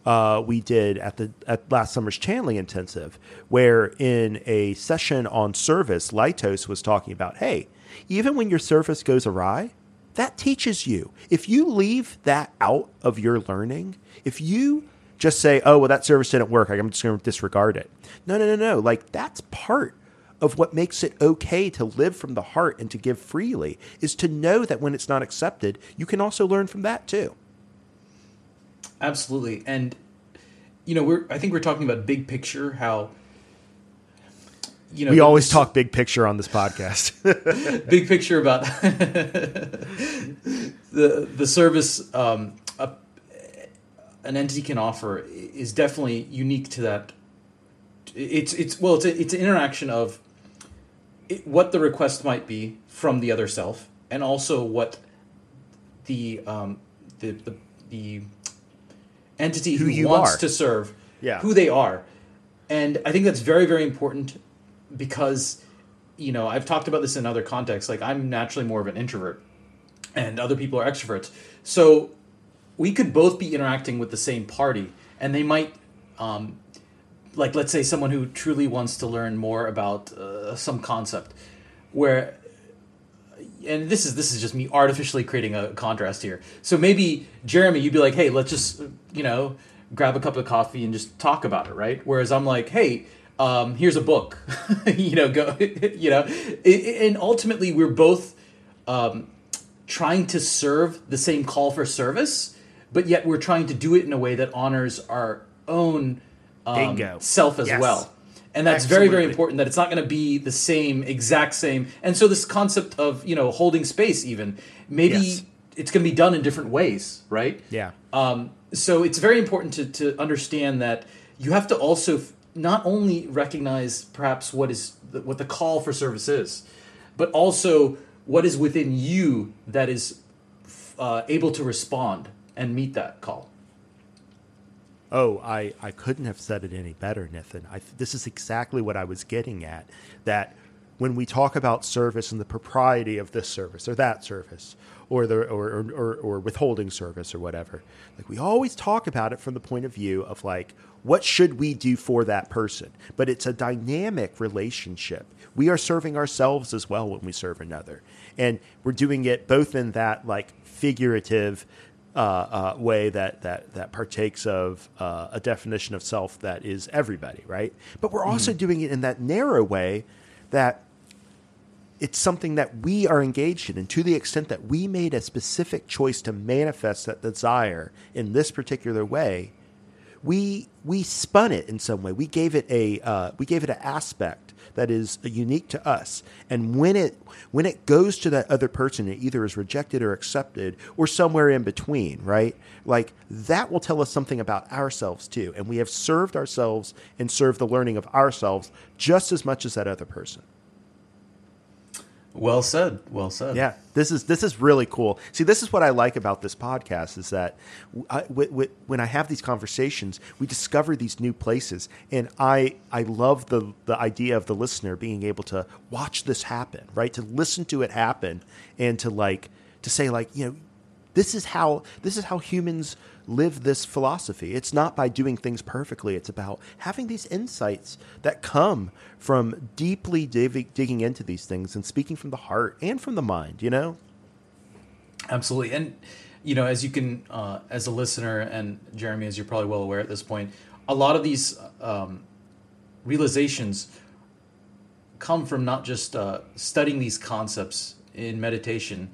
uh, we did at the at last summer's channeling intensive, where in a session on service, Lytos was talking about, hey, even when your service goes awry, that teaches you. If you leave that out of your learning, if you just say, oh, well, that service didn't work, I'm just going to disregard it. No, no, no, no. Like that's part of what makes it okay to live from the heart and to give freely is to know that when it's not accepted, you can also learn from that too. Absolutely. And you know, we're I think we're talking about big picture how you know We always this talk big picture on this podcast. big picture about the the service um, a, an entity can offer is definitely unique to that. It's it's well it's a, it's an interaction of it, what the request might be from the other self, and also what the um, the, the the entity Who who, wants are. to serve, Yeah. who they are, and I think that's very very important because you know I've talked about this in other contexts. Like I'm naturally more of an introvert, and other people are extroverts, so we could both be interacting with the same party, and they might. Um, like let's say someone who truly wants to learn more about uh, some concept where and this is this is just me artificially creating a contrast here. So maybe jeremy you'd be like hey let's just you know grab a cup of coffee and just talk about it right? Whereas i'm like hey um, here's a book you know go you know and ultimately we're both um, trying to serve the same call for service but yet we're trying to do it in a way that honors our own um, self as Yes. well and that's very very important that it's not going to be the same exact same and so this concept of you know holding space even maybe Yes. it's going to be done in different ways right yeah. um, so it's very important to, to understand that you have to also f- not only recognize perhaps what is the, what the call for service is, but also what is within you that is f- uh, able to respond and meet that call. Oh, I, I couldn't have said it any better, Nithin. I, this is exactly what I was getting at. That when we talk about service and the propriety of this service or that service, or the or, or, or, or withholding service or whatever, like we always talk about it from the point of view of like what should we do for that person. But it's a dynamic relationship. We are serving ourselves as well when we serve another, and we're doing it both in that like figurative uh, uh, way that that that partakes of uh, a definition of self that is everybody, right? But we're also doing it in that narrow way that it's something that we are engaged in. And to the extent that we made a specific choice to manifest that desire in this particular way, we we spun it in some way. We gave it a uh, we gave it an aspect that is unique to us. And when it when it goes to that other person, it either is rejected or accepted or somewhere in between, right? Like that will tell us something about ourselves too. And we have served ourselves and served the learning of ourselves just as much as that other person. Well said. Well said. Yeah, this is this is really cool. See, this is what I like about this podcast is that I, w- w- when I have these conversations, we discover these new places, and I I love the the idea of the listener being able to watch this happen, right? To listen to it happen, and to like to say like you know, this is how this is how humans live this philosophy. It's not by doing things perfectly. It's about having these insights that come from deeply digging into these things and speaking from the heart and from the mind, you know? Absolutely. And, you know, as you can, uh, as a listener, and Jeremy, as you're probably well aware at this point, a lot of these um, realizations come from not just uh, studying these concepts in meditation,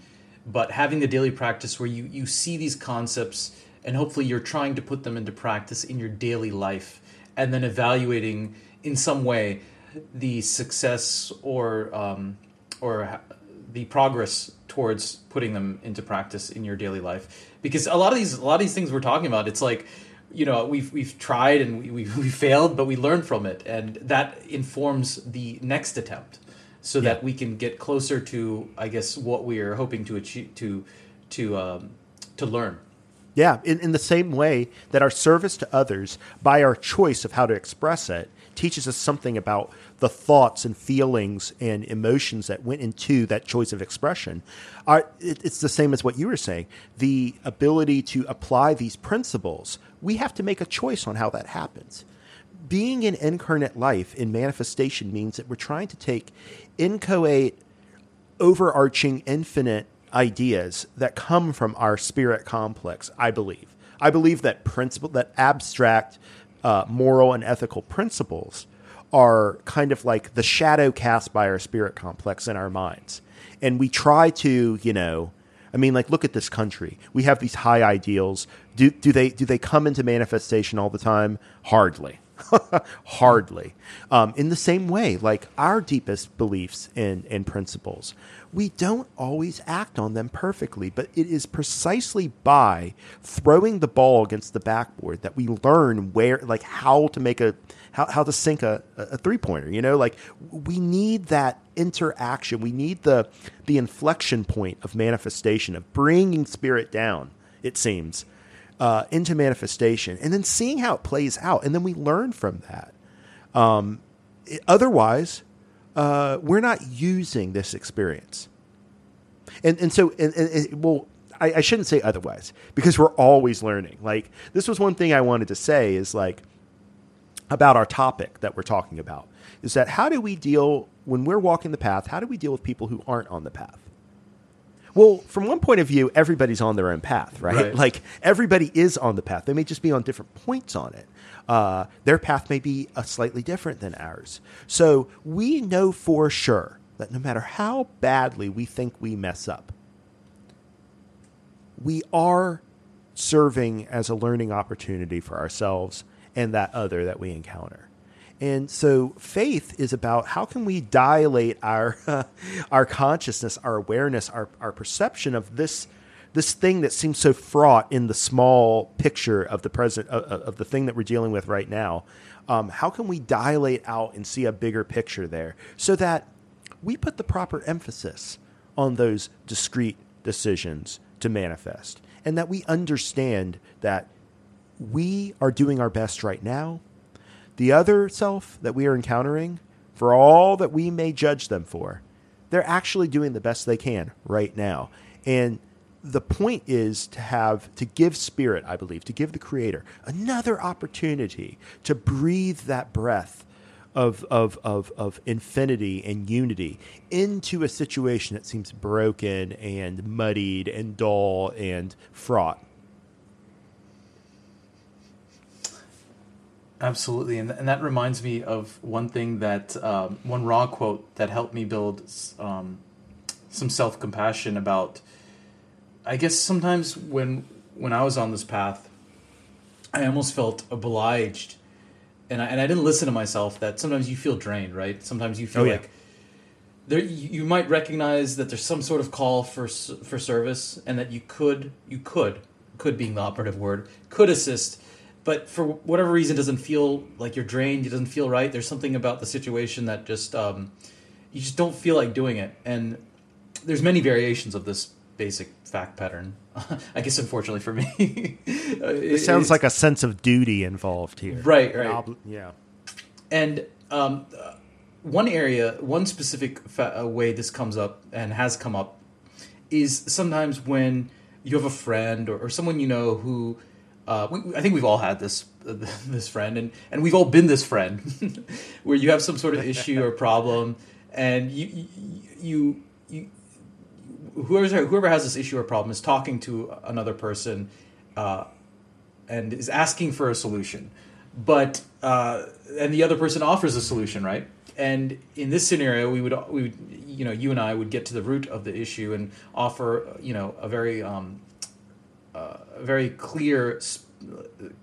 but having the daily practice where you, you see these concepts and hopefully you're trying to put them into practice in your daily life and then evaluating in some way the success or um, or the progress towards putting them into practice in your daily life. Because a lot of these a lot of these things we're talking about it's like you know we've we've tried and we, we, we failed but we learn from it. And that informs the next attempt so yeah. that we can get closer to i guess what we are hoping to achieve to to um, to learn yeah, in, in the same way that our service to others, by our choice of how to express it, teaches us something about the thoughts and feelings and emotions that went into that choice of expression. Our, it, it's the same as what you were saying. The ability to apply these principles, we have to make a choice on how that happens. Being in incarnate life in manifestation means that we're trying to take inchoate, overarching, infinite ideas that come from our spirit complex, I believe. I believe that principle, that abstract uh, moral and ethical principles are kind of like the shadow cast by our spirit complex in our minds. And we try to, you know, I mean, like, look at this country. We have these high ideals. Do, do they do they come into manifestation all the time? Hardly. Hardly. Um, in the same way, like our deepest beliefs and, and principles, we don't always act on them perfectly, but it is precisely by throwing the ball against the backboard that we learn where, like, how to make a, how, how to sink a, a three pointer. You know, like we need that interaction. We need the, the inflection point of manifestation, of bringing spirit down, it seems, uh, into manifestation, and then seeing how it plays out. And then we learn from that. Um, it, otherwise, uh, we're not using this experience. And, and so, and, and, well, I, I shouldn't say otherwise because we're always learning. Like, this was one thing I wanted to say is like about our topic that we're talking about is that how do we deal when we're walking the path? How do we deal with people who aren't on the path? Well, from one point of view, everybody's on their own path, right? right? Like everybody is on the path. They may just be on different points on it. Uh, their path may be a slightly different than ours. So we know for sure that no matter how badly we think we mess up, we are serving as a learning opportunity for ourselves and that other that we encounter. And so faith is about how can we dilate our uh, our consciousness, our awareness, our, our perception of this this thing that seems so fraught in the small picture of the present of, of the thing that we're dealing with right now. Um, how can we dilate out and see a bigger picture there so that we put the proper emphasis on those discrete decisions to manifest and that we understand that we are doing our best right now the other self that we are encountering, for all that we may judge them for, they're actually doing the best they can right now. And the point is to have to give spirit, I believe, to give the creator another opportunity to breathe that breath of, of, of, of infinity and unity into a situation that seems broken and muddied and dull and fraught. Absolutely, and and that reminds me of one thing that um, one Ra quote that helped me build um, some self compassion about. I guess sometimes when when I was on this path, I almost felt obliged, and I, and I didn't listen to myself. That sometimes you feel drained, right? Sometimes you feel Oh, yeah. like there you might recognize that there's some sort of call for for service, and that you could you could could being the operative word could assist, but for whatever reason it doesn't feel like you're drained. It doesn't feel right. There's something about the situation that just um, you just don't feel like doing it, and there's many variations of this basic fact pattern. I guess unfortunately for me, It sounds like a sense of duty involved here. Right, right. Obli- yeah. And um, uh, one area, one specific fa- uh, way this comes up and has come up is sometimes when you have a friend or, or someone you know who, uh, we, I think we've all had this uh, this friend, and, and we've all been this friend, where you have some sort of issue or problem, and you. you Whoever, whoever has this issue or problem is talking to another person uh, and is asking for a solution. But uh, and the other person offers a solution right? And in this scenario we would we would you know you and i would get to the root of the issue and offer you know a very um uh, a very clear sp-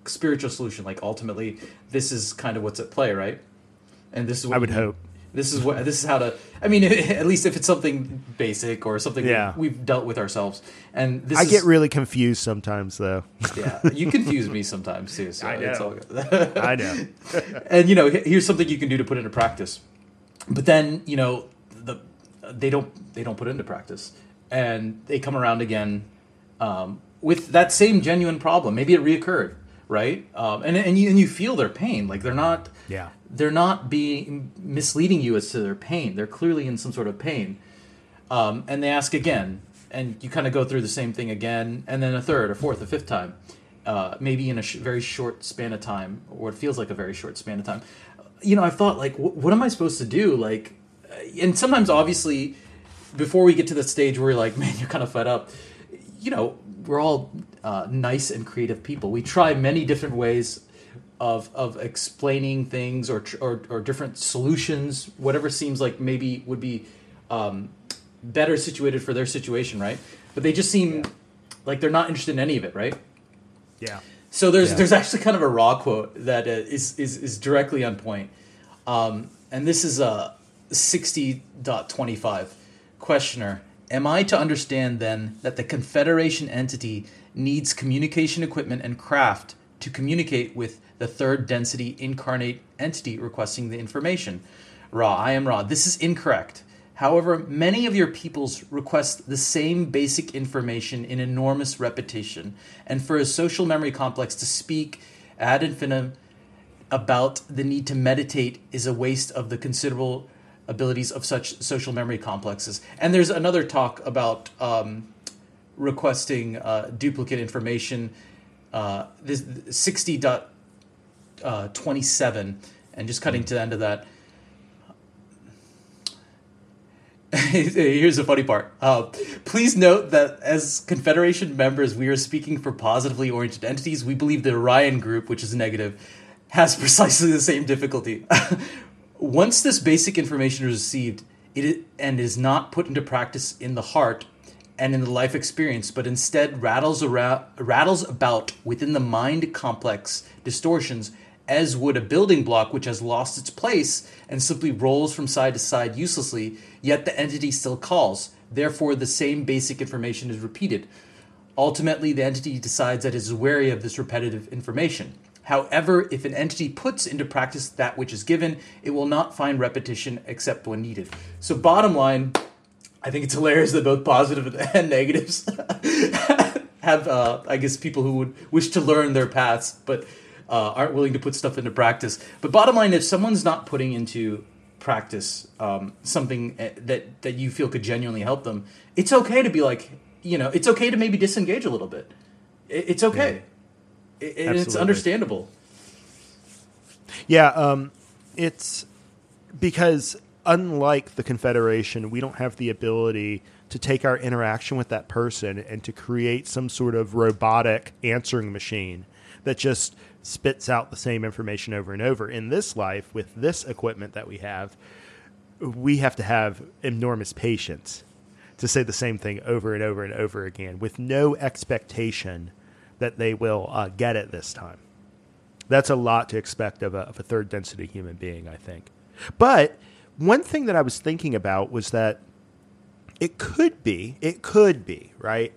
spiritual solution like ultimately this is kind of what's at play right? And this is what I would hope. This is what this is how to i mean at least if it's something basic or something Yeah. we've dealt with ourselves and this I is, get really confused sometimes, though. yeah you confuse me sometimes too so I it's know. all good I know. and you know here's something you can do to put into practice but then you know the they don't they don't put it into practice and they come around again um, with that same genuine problem maybe it reoccurred right? Um, and, and, you, and you feel their pain. Like they're not Yeah. they're not being misleading you as to their pain. They're clearly in some sort of pain. Um, and they ask again and you kind of go through the same thing again and then a third or fourth or fifth time uh, maybe in a sh- very short span of time or it feels like a very short span of time. You know i've thought like wh- what am i supposed to do? Like uh, and sometimes obviously before we get to the stage where you're like man you're kind of fed up you know we're all uh, nice and creative people we try many different ways of of explaining things or or, or different solutions whatever seems like maybe would be um, better situated for their situation right but they just seem like they're not interested in any of it right Yeah. so there's Yeah. there's actually kind of a Ra quote that uh, is is is directly on point, um, and this is uh, 60.25. Questioner: Am I to understand then that the Confederation entity needs communication equipment and craft to communicate with the third density incarnate entity requesting the information? Ra, I am Ra. This is incorrect. However, many of your peoples request the same basic information in enormous repetition, and for a social memory complex to speak ad infinitum about the need to meditate is a waste of the considerable abilities of such social memory complexes. And there's another talk about um, requesting uh, duplicate information. Uh, this 60.27, and just cutting to the end of that. Here's the funny part. Uh, please note that as Confederation members, we are speaking for positively oriented entities. We believe the Orion group, which is negative, has precisely the same difficulty. Once this basic information is received, it and is not put into practice in the heart and in the life experience, but instead rattles around, rattles about within the mind complex distortions as would a building block which has lost its place and simply rolls from side to side uselessly, yet the entity still calls. Therefore, the same basic information is repeated. Ultimately, the entity decides that it is wary of this repetitive information. However, if an entity puts into practice that which is given, it will not find repetition except when needed. So, bottom line, I think it's hilarious that both positive and negatives have, uh, I guess, people who would wish to learn their paths, but uh, aren't willing to put stuff into practice. But bottom line, if someone's not putting into practice um, something eh, that that you feel could genuinely help them, it's okay to be like, you know, it's okay to maybe disengage a little bit. It, it's okay. It- and it's understandable. Yeah, um, it's because unlike the Confederation, we don't have the ability to take our interaction with that person and to create some sort of robotic answering machine that just spits out the same information over and over. In this life, with this equipment that we have, we have to have enormous patience to say the same thing over and over and over again with no expectation that they will uh, get it this time. That's a lot to expect of a, of a third density human being, I think. But one thing that I was thinking about was that it could be, it could be, right,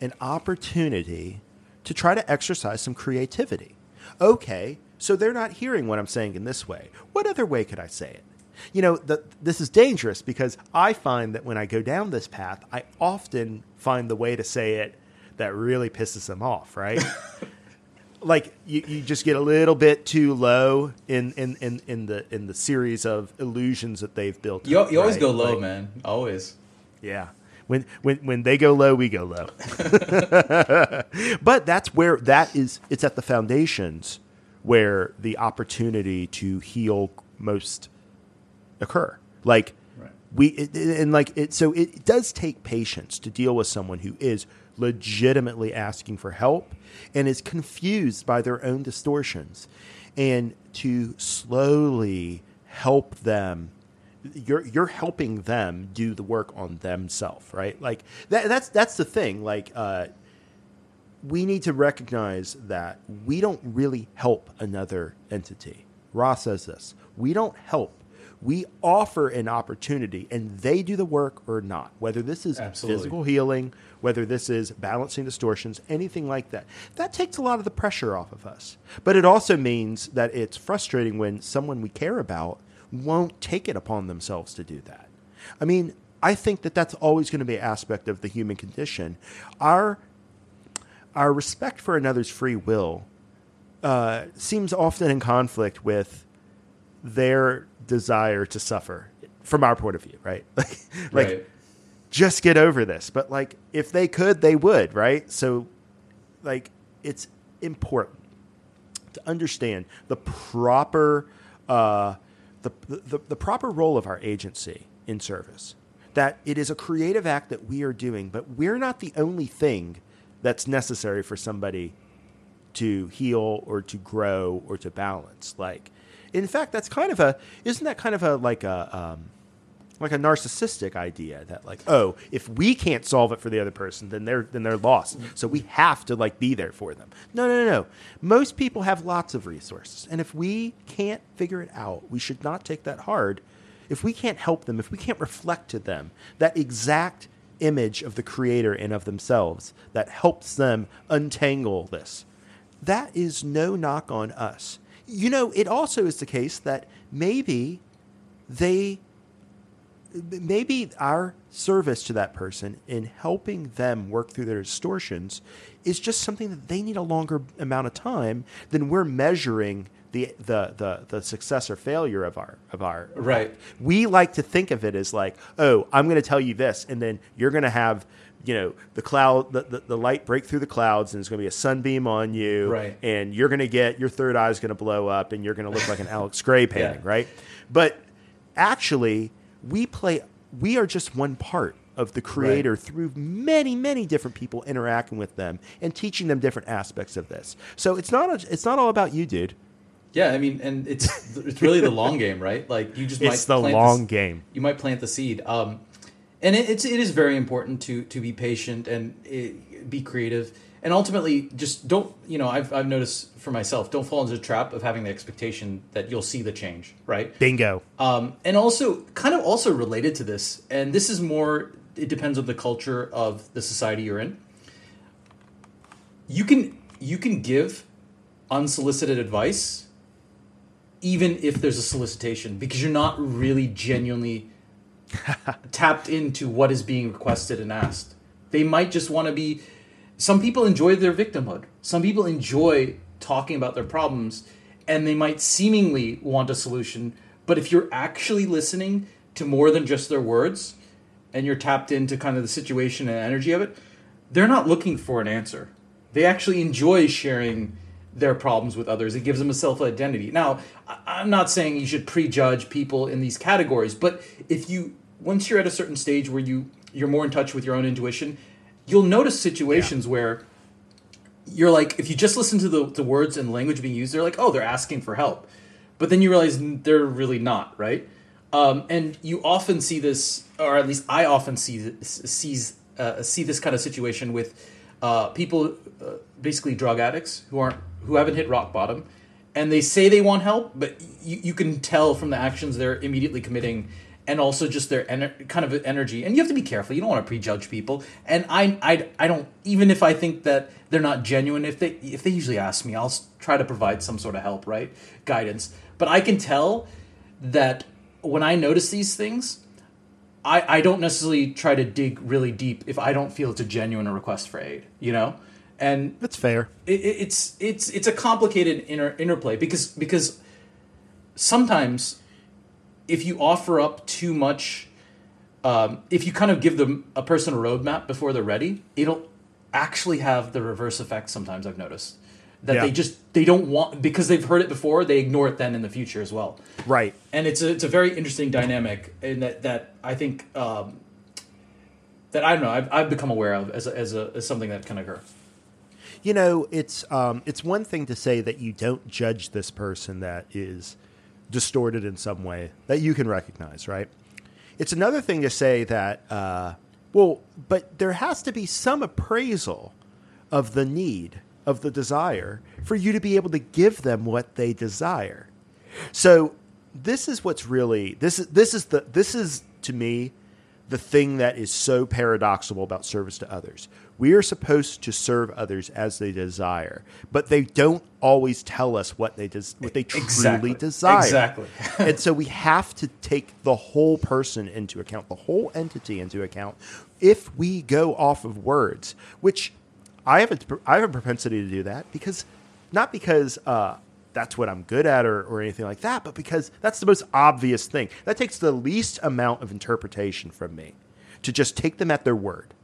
an opportunity to try to exercise some creativity. Okay, so they're not hearing what I'm saying in this way. What other way could I say it? You know, the, this is dangerous because I find that when I go down this path, I often find the way to say it that really pisses them off, right? like you, you just get a little bit too low in, in, in, in the in the series of illusions that they've built. You, up, you always right? go low, Like, man. Always. Yeah. When when when they go low, we go low. but that's where that is it's at the foundations where the opportunity to heal most occur. Like Right. we it, it- and like it so it does take patience to deal with someone who is legitimately asking for help and is confused by their own distortions and to slowly help them you're you're helping them do the work on themselves right like that, that's that's the thing like uh we need to recognize that we don't really help another entity. Ra says this we don't help. We offer an opportunity and they do the work or not, whether this is Absolutely. physical healing, whether this is balancing distortions, anything like that. That takes a lot of the pressure off of us. But it also means that it's frustrating when someone we care about won't take it upon themselves to do that. I mean, I think that that's always going to be an aspect of the human condition. Our our respect for another's free will uh, seems often in conflict with their desire to suffer from our point of view, right? Like, like right. just get over this. But like, if they could, they would, right? So, like, it's important to understand the proper, uh, the, the the proper role of our agency in service. That it is a creative act that we are doing, but we're not the only thing that's necessary for somebody to heal or to grow or to balance. Like, in fact, that's kind of a isn't that kind of a like a um, like a narcissistic idea that like oh if we can't solve it for the other person then they're then they're lost. So we have to like be there for them. No no no no. Most people have lots of resources. And if we can't figure it out we should not take that hard. If we can't help them if we can't reflect to them that exact image of the creator and of themselves that helps them untangle this that is no knock on us you know it also is the case that maybe they maybe our service to that person in helping them work through their distortions is just something that they need a longer amount of time than we're measuring the the the, the success or failure of our of our Right. we like to think of it as like oh i'm going to tell you this and then you're going to have you know the cloud the, the, the light break through the clouds and there's going to be a sunbeam on you. Right. and you're going to get your third eye is going to blow up and you're going to look like an alex grey painting right? But actually we play we are just one part of the creator through many many different people interacting with them and teaching them different aspects of this. So it's not a, it's not all about you dude. Yeah, I mean, and it's it's really the long game, right? Like you just it's might the plant long this- game. you might plant the seed. Um, and it, it's it is very important to to be patient and eh, be creative. And ultimately just don't you know I've, I've noticed for myself don't fall into the trap of having the expectation that you'll see the change right? Bingo. Um, and also kind of also related to this and this is more it depends on the culture of the society you're in. You can you can give unsolicited advice even if there's a solicitation because you're not really genuinely tapped into what is being requested and asked. They might just want to be some people enjoy their victimhood. Some people enjoy talking about their problems and they might seemingly want a solution but if you're actually listening to more than just their words and you're tapped into kind of the situation and energy of it they're not looking for an answer. They actually enjoy sharing their problems with others. It gives them a self-identity. Now I- i'm not saying you should prejudge people in these categories but if you once you're at a certain stage where you you're more in touch with your own intuition you'll notice situations where you're like if you just listen to the, the words and language being used, they're like, oh, they're asking for help, but then you realize they're really not, right? Um, and you often see this, or at least I often see sees uh, see this kind of situation with uh, people, uh, basically drug addicts who aren't who haven't hit rock bottom, and they say they want help, but you, you can tell from the actions they're immediately committing and also just their ener- kind of energy. And you have to be careful. You don't want to prejudge people. And I, I, I don't even if I think that they're not genuine. If they if they usually ask me, I'll try to provide some sort of help, right, guidance. But I can tell that when I notice these things, I I don't necessarily try to dig really deep if I don't feel it's a genuine request for aid. You know. And that's fair. It, it's it's it's a complicated inter, interplay because because sometimes if you offer up too much, um, if you kind of give them a person a roadmap before they're ready, it'll actually have the reverse effect. Sometimes I've noticed that yeah. they just they don't want because they've heard it before, they ignore it then in the future as well. Right. And it's a it's a very interesting dynamic, and that that I think um, that I don't know I've, I've become aware of as a, as a as something that can occur. You know, it's um, it's one thing to say that you don't judge this person that is distorted in some way that you can recognize, right? It's another thing to say that, uh, well, but there has to be some appraisal of the need, of the desire, for you to be able to give them what they desire. So this is what's really this is this is the this is to me the thing that is so paradoxical about service to others. We are supposed to serve others as they desire, but they don't always tell us what they des- what they truly exactly. desire. Exactly. and so we have to take the whole person into account, the whole entity into account. If we go off of words, which I have a I have a propensity to do that because not because uh, that's what I'm good at or, or anything like that, but because that's the most obvious thing. That takes the least amount of interpretation from me to just take them at their word.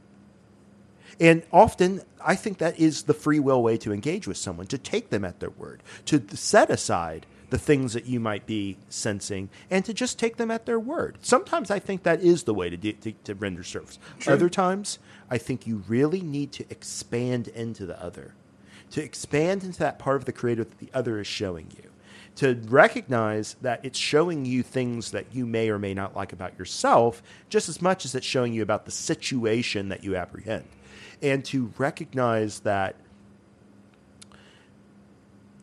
And often, I think that is the free will way to engage with someone, to take them at their word, to set aside the things that you might be sensing and to just take them at their word. Sometimes I think that is the way to, to, to render service. True. Other times, I think you really need to expand into the other, to expand into that part of the creator that the other is showing you to recognize that it's showing you things that you may or may not like about yourself just as much as it's showing you about the situation that you apprehend and to recognize that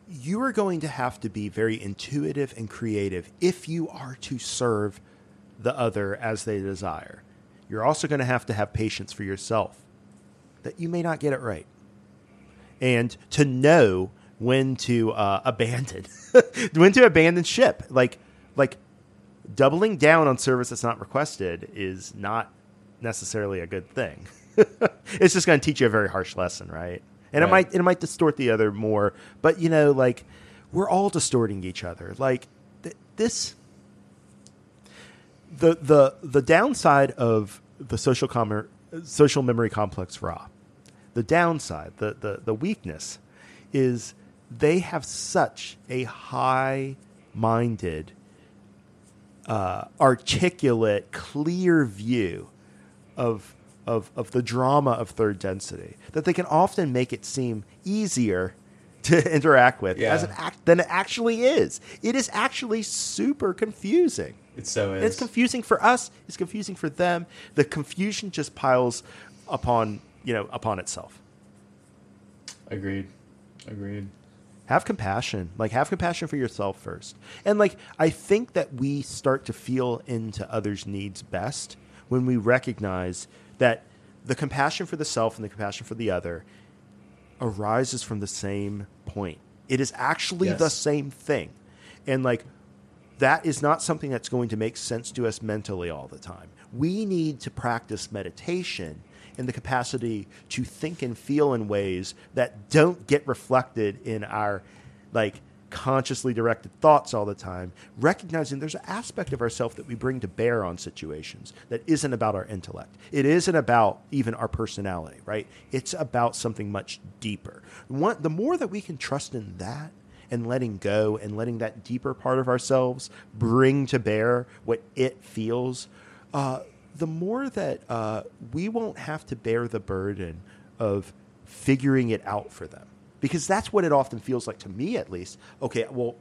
you are going to have to be very intuitive and creative if you are to serve the other as they desire. You're also going to have to have patience for yourself that you may not get it right. And to know when to uh, abandon, when to abandon ship. Like, like doubling down on service that's not requested is not necessarily a good thing. it's just going to teach you a very harsh lesson, right? And right. it might it might distort the other more, but you know, like we're all distorting each other. Like th- this, the the the downside of the social com- social memory complex Ra, the downside, the the the weakness, is they have such a high minded, uh, articulate, clear view of of, of the drama of third density that they can often make it seem easier to interact with yeah. as it act, than it actually is. It is actually super confusing. It so is. It's confusing for us. It's confusing for them. The confusion just piles upon you know upon itself. Agreed. Agreed. Have compassion. Like have compassion for yourself first. And like I think that we start to feel into others' needs best when we recognize that the compassion for the self and the compassion for the other arises from the same point. It is actually yes. the same thing. And like that is not something that's going to make sense to us mentally all the time. We need to practice meditation and the capacity to think and feel in ways that don't get reflected in our like consciously directed thoughts all the time, recognizing there's an aspect of ourself that we bring to bear on situations that isn't about our intellect. It isn't about even our personality, right? It's about something much deeper. One, the more that we can trust in that and letting go and letting that deeper part of ourselves bring to bear what it feels, uh, the more that uh, we won't have to bear the burden of figuring it out for them because that's what it often feels like to me at least. Okay well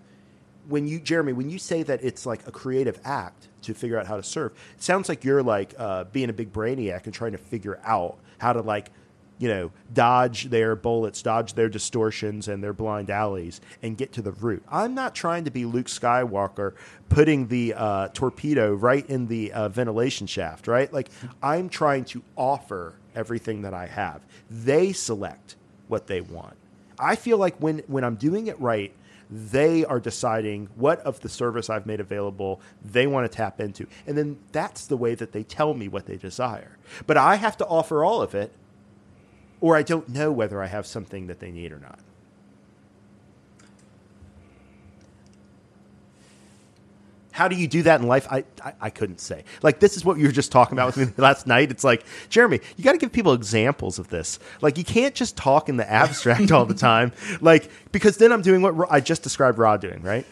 when you jeremy when you say that it's like a creative act to figure out how to surf it sounds like you're like uh, being a big brainiac and trying to figure out how to like you know dodge their bullets dodge their distortions and their blind alleys and get to the root. I'm not trying to be luke skywalker putting the uh, torpedo right in the uh, ventilation shaft right? Like i'm trying to offer everything that i have. They select what they want I feel like when when I'm doing it right, they are deciding what of the service I've made available they want to tap into. And then that's the way that they tell me what they desire. But I have to offer all of it or I don't know whether I have something that they need or not. How do you do that in life? I, I, I couldn't say. Like this is what you were just talking about with me last night. It's like Jeremy, you got to give people examples of this. Like you can't just talk in the abstract all the time. Like because then I'm doing what I just described Ra doing, right?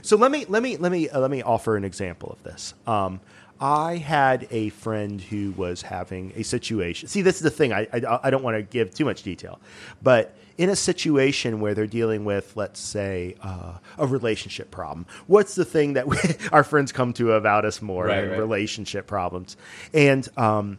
So let me let me let me uh, let me offer an example of this. Um, I had a friend who was having a situation. See, this is the thing. I I, I don't want to give too much detail, but in a situation where they're dealing with, let's say, uh, a relationship problem, what's the thing that we, our friends come to about us more? Right, right. Relationship problems, and um,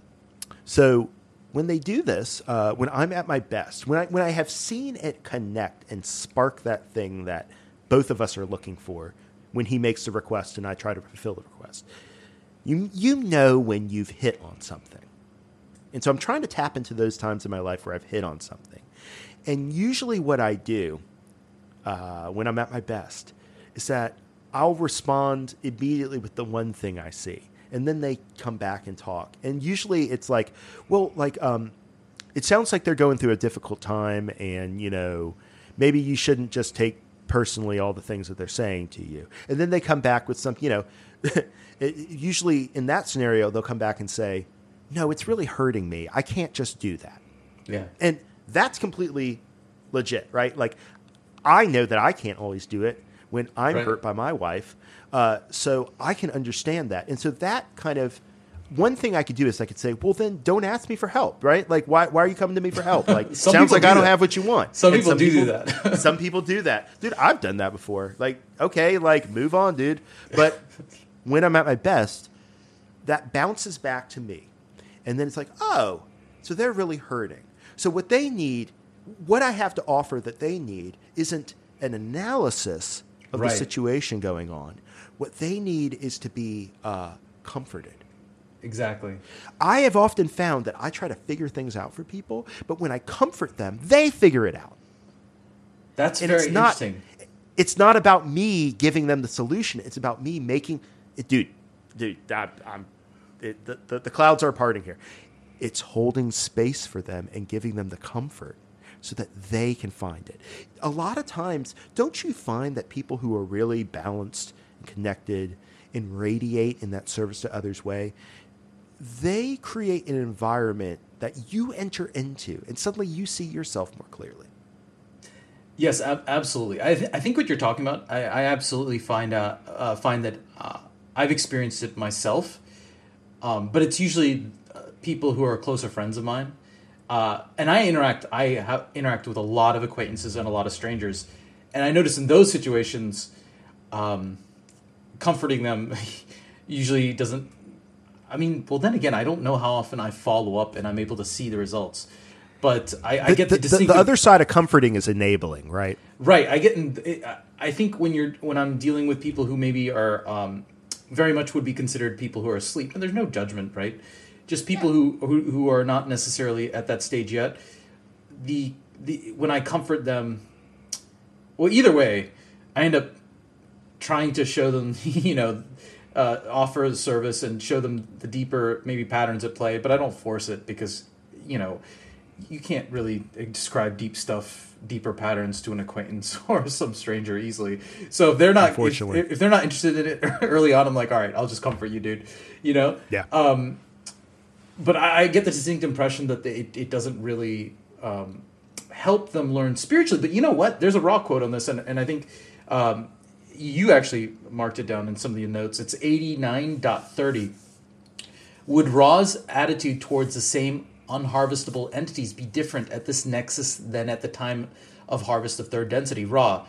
so when they do this, uh, when I'm at my best, when I when I have seen it connect and spark that thing that both of us are looking for, when he makes the request and I try to fulfill the request, you you know when you've hit on something, and so I'm trying to tap into those times in my life where I've hit on something, and usually what I do uh, when I'm at my best is that I'll respond immediately with the one thing I see. And then they come back and talk. And usually it's like, well, like, um, it sounds like they're going through a difficult time and, you know, maybe you shouldn't just take personally all the things that they're saying to you. And then they come back with some, you know, it, usually in that scenario, they'll come back and say, no, it's really hurting me. I can't just do that. Yeah. And that's completely legit, right? Like, I know that I can't always do it when I'm Right. hurt by my wife. Uh, so I can understand that. And so that kind of one thing I could do is I could say, well, then don't ask me for help, right? Like, why, why are you coming to me for help? Like, sounds like do I don't that. have what you want. Some And people do do that. some people do that. Dude, I've done that before. Like, okay, like, move on, dude. But when I'm at my best, that bounces back to me. And then it's like, oh, so they're really hurting. So what they need, what I have to offer that they need isn't an analysis of Right. the situation going on. What they need is to be uh, comforted. Exactly. I have often found that I try to figure things out for people, but when I comfort them, they figure it out. That's And very it's not interesting. it's not about me giving them the solution. It's about me making it, dude. Dude, I, I'm it, the, the the clouds are parting here. It's holding space for them and giving them the comfort so that they can find it. A lot of times, don't you find that people who are really balanced and connected and radiate in that service to others way, they create an environment that you enter into, and suddenly you see yourself more clearly. Yes, ab- absolutely. I, th- I think what you're talking about, I, I absolutely find uh, uh, find that uh, I've experienced it myself, um, but it's usually people who are closer friends of mine, uh, and I interact. I ha- interact with a lot of acquaintances and a lot of strangers, and I notice in those situations, um, comforting them usually doesn't. I mean, well, then again, I don't know how often I follow up and I'm able to see the results. But I, I get the, the, the, other side of comforting is enabling, right? Right. I get. In, I think when you're when I'm dealing with people who maybe are um, very much would be considered people who are asleep, and there's no judgment, right? Just people who, who who are not necessarily at that stage yet. The the when I comfort them, well, either way, I end up trying to show them, you know, uh, offer a service and show them the deeper maybe patterns at play, but I don't force it because you know you can't really describe deep stuff, deeper patterns to an acquaintance or some stranger easily. So if they're not, if, if they're not interested in it early on, I'm like, all right, I'll just comfort you, dude. You know? Yeah. Um, but I, I get the distinct impression that they, it, it doesn't really um, help them learn spiritually. But you know what? There's a Ra quote on this, and, and I think um, you actually marked it down in some of your notes. It's 89.30. Would Ra's attitude towards the same unharvestable entities be different at this nexus than at the time of harvest of third density? Ra,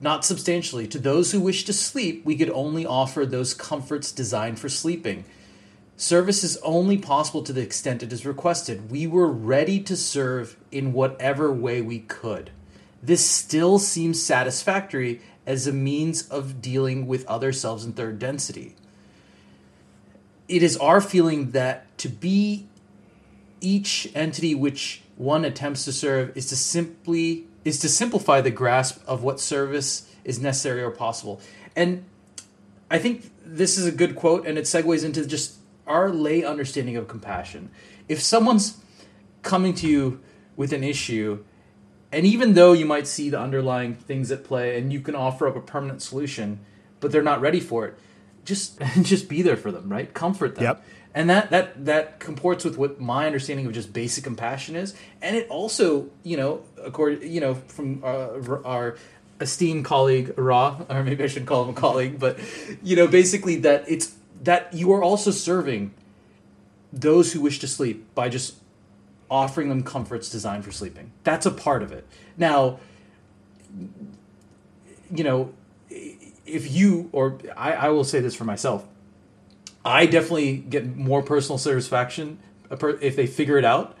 not substantially. To those who wish to sleep, we could only offer those comforts designed for sleeping. Service is only possible to the extent it is requested. We were ready to serve in whatever way we could. This still seems satisfactory as a means of dealing with other selves in third density. It is our feeling that to be each entity which one attempts to serve is to simply is to simplify the grasp of what service is necessary or possible. And I think this is a good quote and it segues into just our lay understanding of compassion. If someone's coming to you with an issue, and even though you might see the underlying things at play and you can offer up a permanent solution, but they're not ready for it, just just be there for them, right? Comfort them. Yep. And that that that comports with what my understanding of just basic compassion is, and it also, you know, according, you know, from our, our esteemed colleague Ra, or maybe I should call him a colleague, but you know, basically that it's that you are also serving those who wish to sleep by just offering them comforts designed for sleeping. That's a part of it. Now, you know, if you or I, I will say this for myself, I definitely get more personal satisfaction if they figure it out,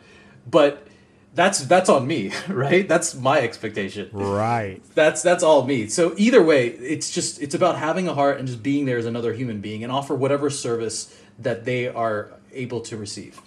but that's that's on me, right? That's my expectation. Right. That's that's all me. So either way, it's just it's about having a heart and just being there as another human being and offer whatever service that they are able to receive.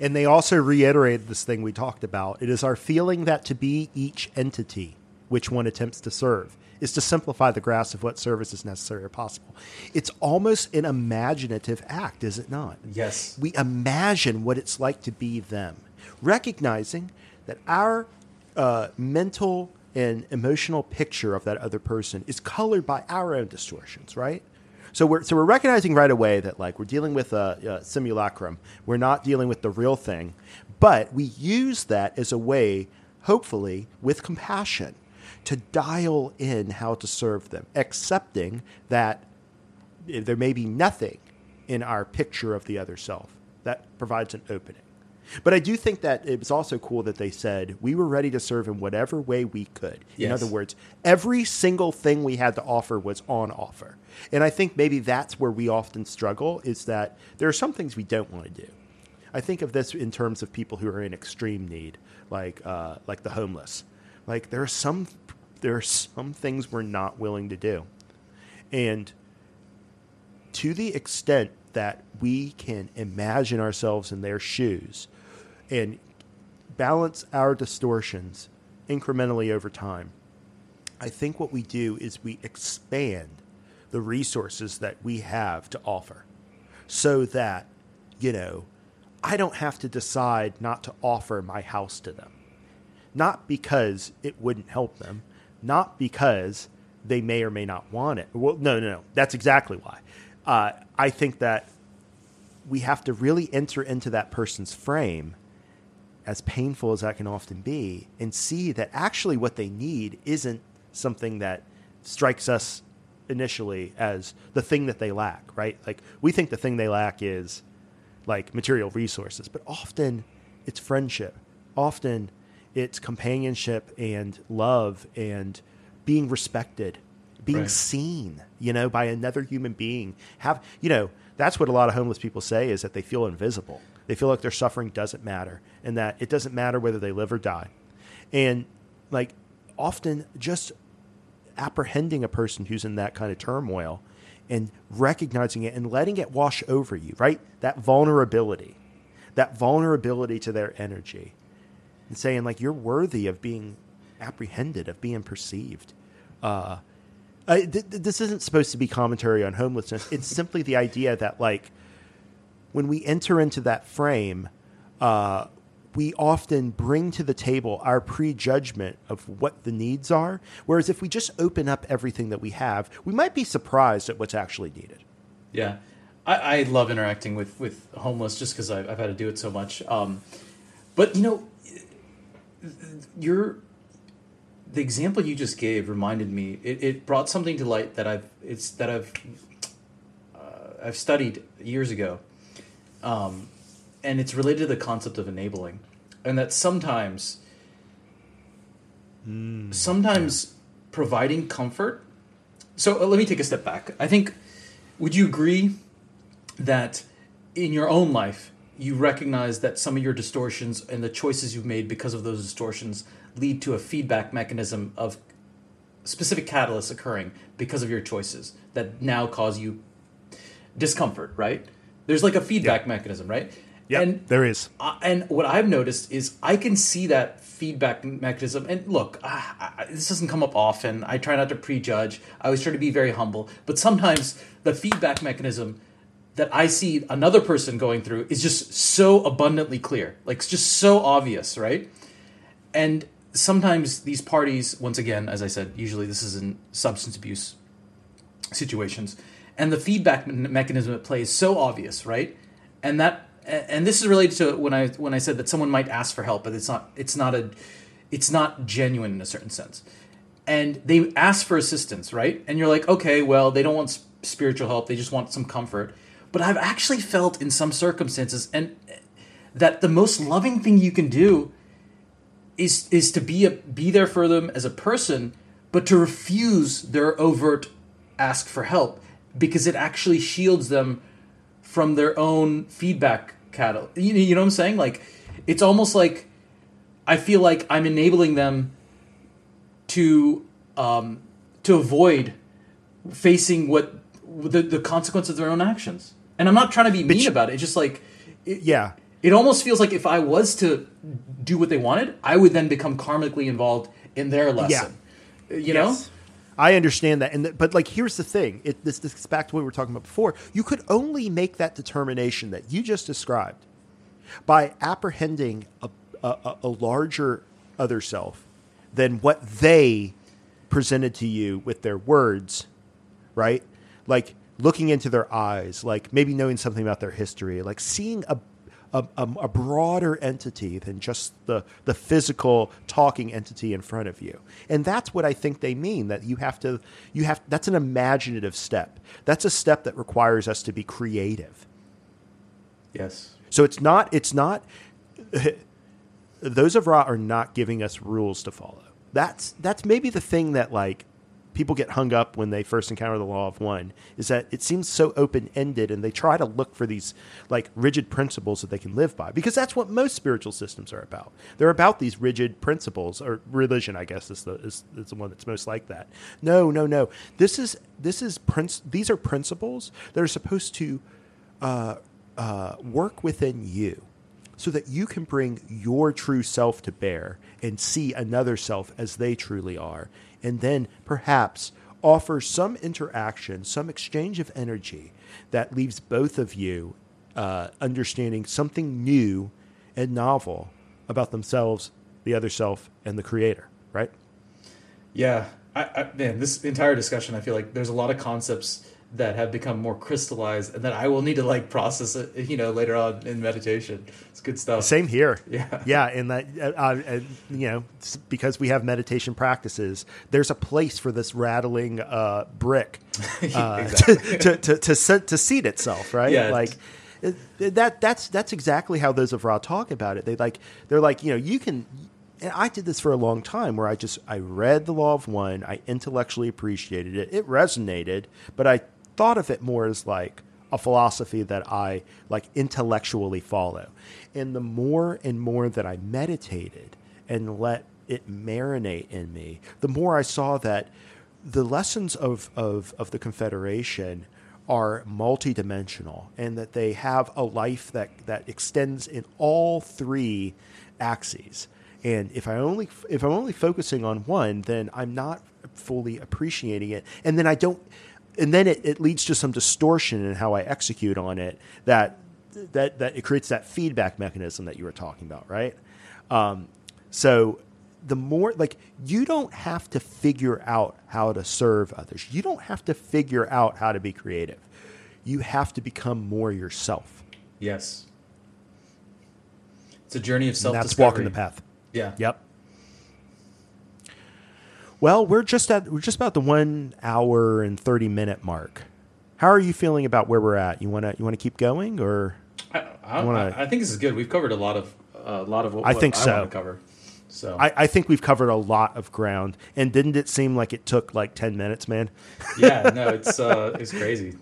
And they also reiterated this thing we talked about. It is our feeling that to be each entity which one attempts to serve is to simplify the grasp of what service is necessary or possible. It's almost an imaginative act, is it not? Yes. We imagine what it's like to be them recognizing that our uh, mental and emotional picture of that other person is colored by our own distortions, right? So we're so we're recognizing right away that like we're dealing with a, a simulacrum. We're not dealing with the real thing, but we use that as a way, hopefully, with compassion, to dial in how to serve them, accepting that there may be nothing in our picture of the other self that provides an opening. But I do think that it was also cool that they said we were ready to serve in whatever way we could. Yes. In other words, every single thing we had to offer was on offer. And I think maybe that's where we often struggle is that there are some things we don't want to do. I think of this in terms of people who are in extreme need, like uh, like the homeless. Like there are some there are some things we're not willing to do, and to the extent that we can imagine ourselves in their shoes and balance our distortions incrementally over time, I think what we do is we expand the resources that we have to offer so that, you know, I don't have to decide not to offer my house to them. Not because it wouldn't help them, not because they may or may not want it. Well, no, no, no. That's exactly why. Uh, I think that we have to really enter into that person's frame as painful as that can often be, and see that actually what they need isn't something that strikes us initially as the thing that they lack, right? Like we think the thing they lack is like material resources, but often it's friendship. Often it's companionship and love and being respected, being Right. seen, you know, by another human being. Have, you know, that's what a lot of homeless people say is that they feel invisible. They feel like their suffering doesn't matter and that it doesn't matter whether they live or die. And like often just apprehending a person who's in that kind of turmoil and recognizing it and letting it wash over you, right? That vulnerability, that vulnerability to their energy and saying like, you're worthy of being apprehended, of being perceived. Uh, I, th- th- this isn't supposed to be commentary on homelessness. It's simply the idea that like when we enter into that frame, uh, we often bring to the table our prejudgment of what the needs are. Whereas if we just open up everything that we have, we might be surprised at what's actually needed. Yeah, I, I love interacting with with homeless just because I've, I've had to do it so much. Um, but you know, your the example you just gave reminded me. It, it brought something to light that I've it's that I've uh, I've studied years ago. Um, and it's related to the concept of enabling, and that sometimes, sometimes providing comfort. So uh, let me take a step back. I think, would you agree that in your own life you recognize that some of your distortions and the choices you've made because of those distortions lead to a feedback mechanism of specific catalysts occurring because of your choices that now cause you discomfort, right? There's like a feedback mechanism, right? Yeah, And there is. uh, and what I've noticed is I can see that feedback mechanism. And look, uh, I, this doesn't come up often. I try not to prejudge. I always try to be very humble. But sometimes the feedback mechanism that I see another person going through is just so abundantly clear, like it's just so obvious, right? And sometimes these parties, once again, as I said, usually this is in substance abuse situations, and the feedback me- mechanism at play is so obvious, right? And that, and this is related to when I when I said that someone might ask for help, but it's not it's not a it's not genuine in a certain sense. And they ask for assistance, right? And you're like, okay, well, they don't want spiritual help; they just want some comfort. But I've actually felt in some circumstances, and eh, that the most loving thing you can do is is to be a, be there for them as a person, but to refuse their overt ask for help because it actually shields them from their own feedback cattle. You, know- you know what I'm saying? Like it's almost like I feel like I'm enabling them to um, to avoid facing what the, the consequence of their own actions. And I'm not trying to be mean you- about it. It's just like it, Yeah. it almost feels like if I was to do what they wanted, I would then become karmically involved in their lesson. You know? I understand that, and but like here's the thing: it, this, this gets back to what we were talking about before. You could only make that determination that you just described by apprehending a, a- a larger other self than what they presented to you with their words, right? Like looking into their eyes, like maybe knowing something about their history, like seeing a a, a, a broader entity than just the the physical talking entity in front of you, and that's what I think they mean. That you have to you have that's an imaginative step. That's a step that requires us to be creative. Yes. So it's not it's not those of Ra are not giving us rules to follow. That's that's maybe the thing that like people get hung up when they first encounter the law of one is that it seems so open ended and they try to look for these like rigid principles that they can live by because that's what most spiritual systems are about. They're about these rigid principles or religion, I guess is the is, is the one that's most like that. No, no, no. This is this is prince. These are principles that are supposed to uh, uh, work within you so that you can bring your true self to bear and see another self as they truly are. And then perhaps offer some interaction, some exchange of energy that leaves both of you uh, understanding something new and novel about themselves, the other self, and the creator, right? Yeah. I, I, man, this entire discussion, I feel like there's a lot of concepts that have become more crystallized and that I will need to like process it, you know, later on in meditation. It's good stuff. Same here. Yeah. Yeah. And that, uh, uh, you know, because we have meditation practices, there's a place for this rattling uh, brick uh, Exactly. to, to, to, to, set, to seat itself, right? Yeah. Like, it- that that's that's exactly how those of Ra talk about it. They like they're like you know you can, and I did this for a long time where I just I read the Law of One, I intellectually appreciated it, it resonated, but I thought of it more as like a philosophy that I like intellectually follow, and the more and more that I meditated and let it marinate in me, the more I saw that the lessons of, of, of the Confederation are multidimensional and that they have a life that, that extends in all three axes. And if I only if I'm only focusing on one, then I'm not fully appreciating it. And then I don't and then it, it leads to some distortion in how I execute on it that that that it creates that feedback mechanism that you were talking about, right? Um, so the more like you don't have to figure out how to serve others. You don't have to figure out how to be creative. You have to become more yourself. Yes. It's a journey of self that's walking the path. Yeah. Yep. Well, we're just at we're just about the one hour and thirty minute mark. How are you feeling about where we're at? You wanna you wanna keep going or I, I, wanna, I, I think this is good. We've covered a lot of a lot of what I think I so. want to cover. So I, I think we've covered a lot of ground. And didn't it seem like it took like ten minutes, man? yeah, no, it's uh, it's crazy.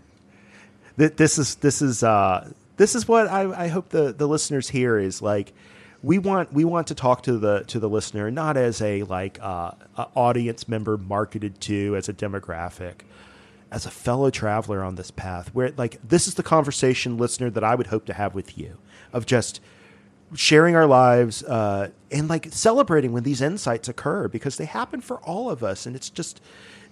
Th- this is this is uh, this is what I, I hope the the listeners hear is like we want we want to talk to the to the listener not as a like uh, a audience member marketed to as a demographic. As a fellow traveler on this path where like this is the conversation listener that I would hope to have with you of just sharing our lives uh, and like celebrating when these insights occur because they happen for all of us and it's just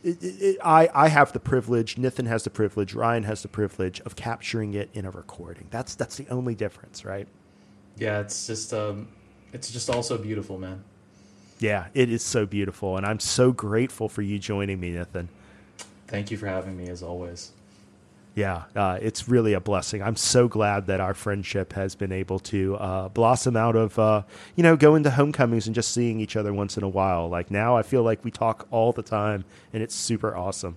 it, it, I, I have the privilege Nithin has the privilege Ryan has the privilege of capturing it in a recording. That's that's the only difference right Yeah, it's just um, it's just also beautiful, man. yeah it is so beautiful and I'm so grateful for you joining me Nithin. Thank you for having me as always. Yeah, uh, it's really a blessing. I'm so glad that our friendship has been able to uh, blossom out of, uh, you know, going to homecomings and just seeing each other once in a while. Like now, I feel like we talk all the time, and it's super awesome.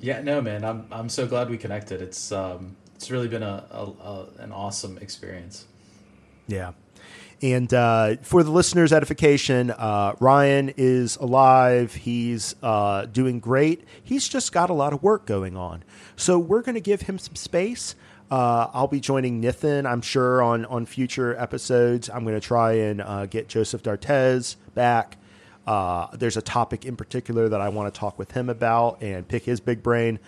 Yeah, no, man, I'm I'm so glad we connected. It's um, it's really been a, a, a an awesome experience. Yeah. And uh, for the listeners' edification, uh, Ryan is alive. He's uh, doing great. He's just got a lot of work going on. So we're going to give him some space. Uh, I'll be joining Nithin, I'm sure, on, on future episodes. I'm going to try and uh, get Joseph Dartez back. Uh, there's a topic in particular that I want to talk with him about and pick his big brain.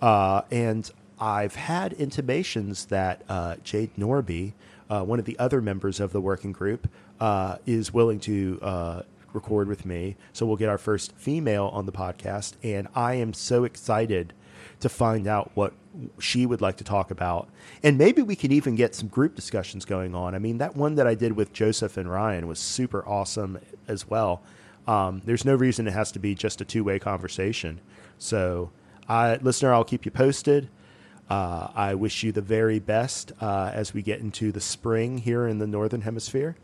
and I've had intimations that Jade Norby, uh, one of the other members of the working group, uh, is willing to uh, record with me. So we'll get our first female on the podcast. And I am so excited to find out what she would like to talk about. And maybe we can even get some group discussions going on. I mean, that one that I did with Joseph and Ryan was super awesome as well. Um, there's no reason it has to be just a two way conversation. So, I, listener, I'll keep you posted. Uh, I wish you the very best uh, as we get into the spring here in the Northern Hemisphere.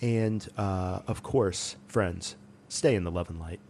And uh, of course, friends, stay in the love and light.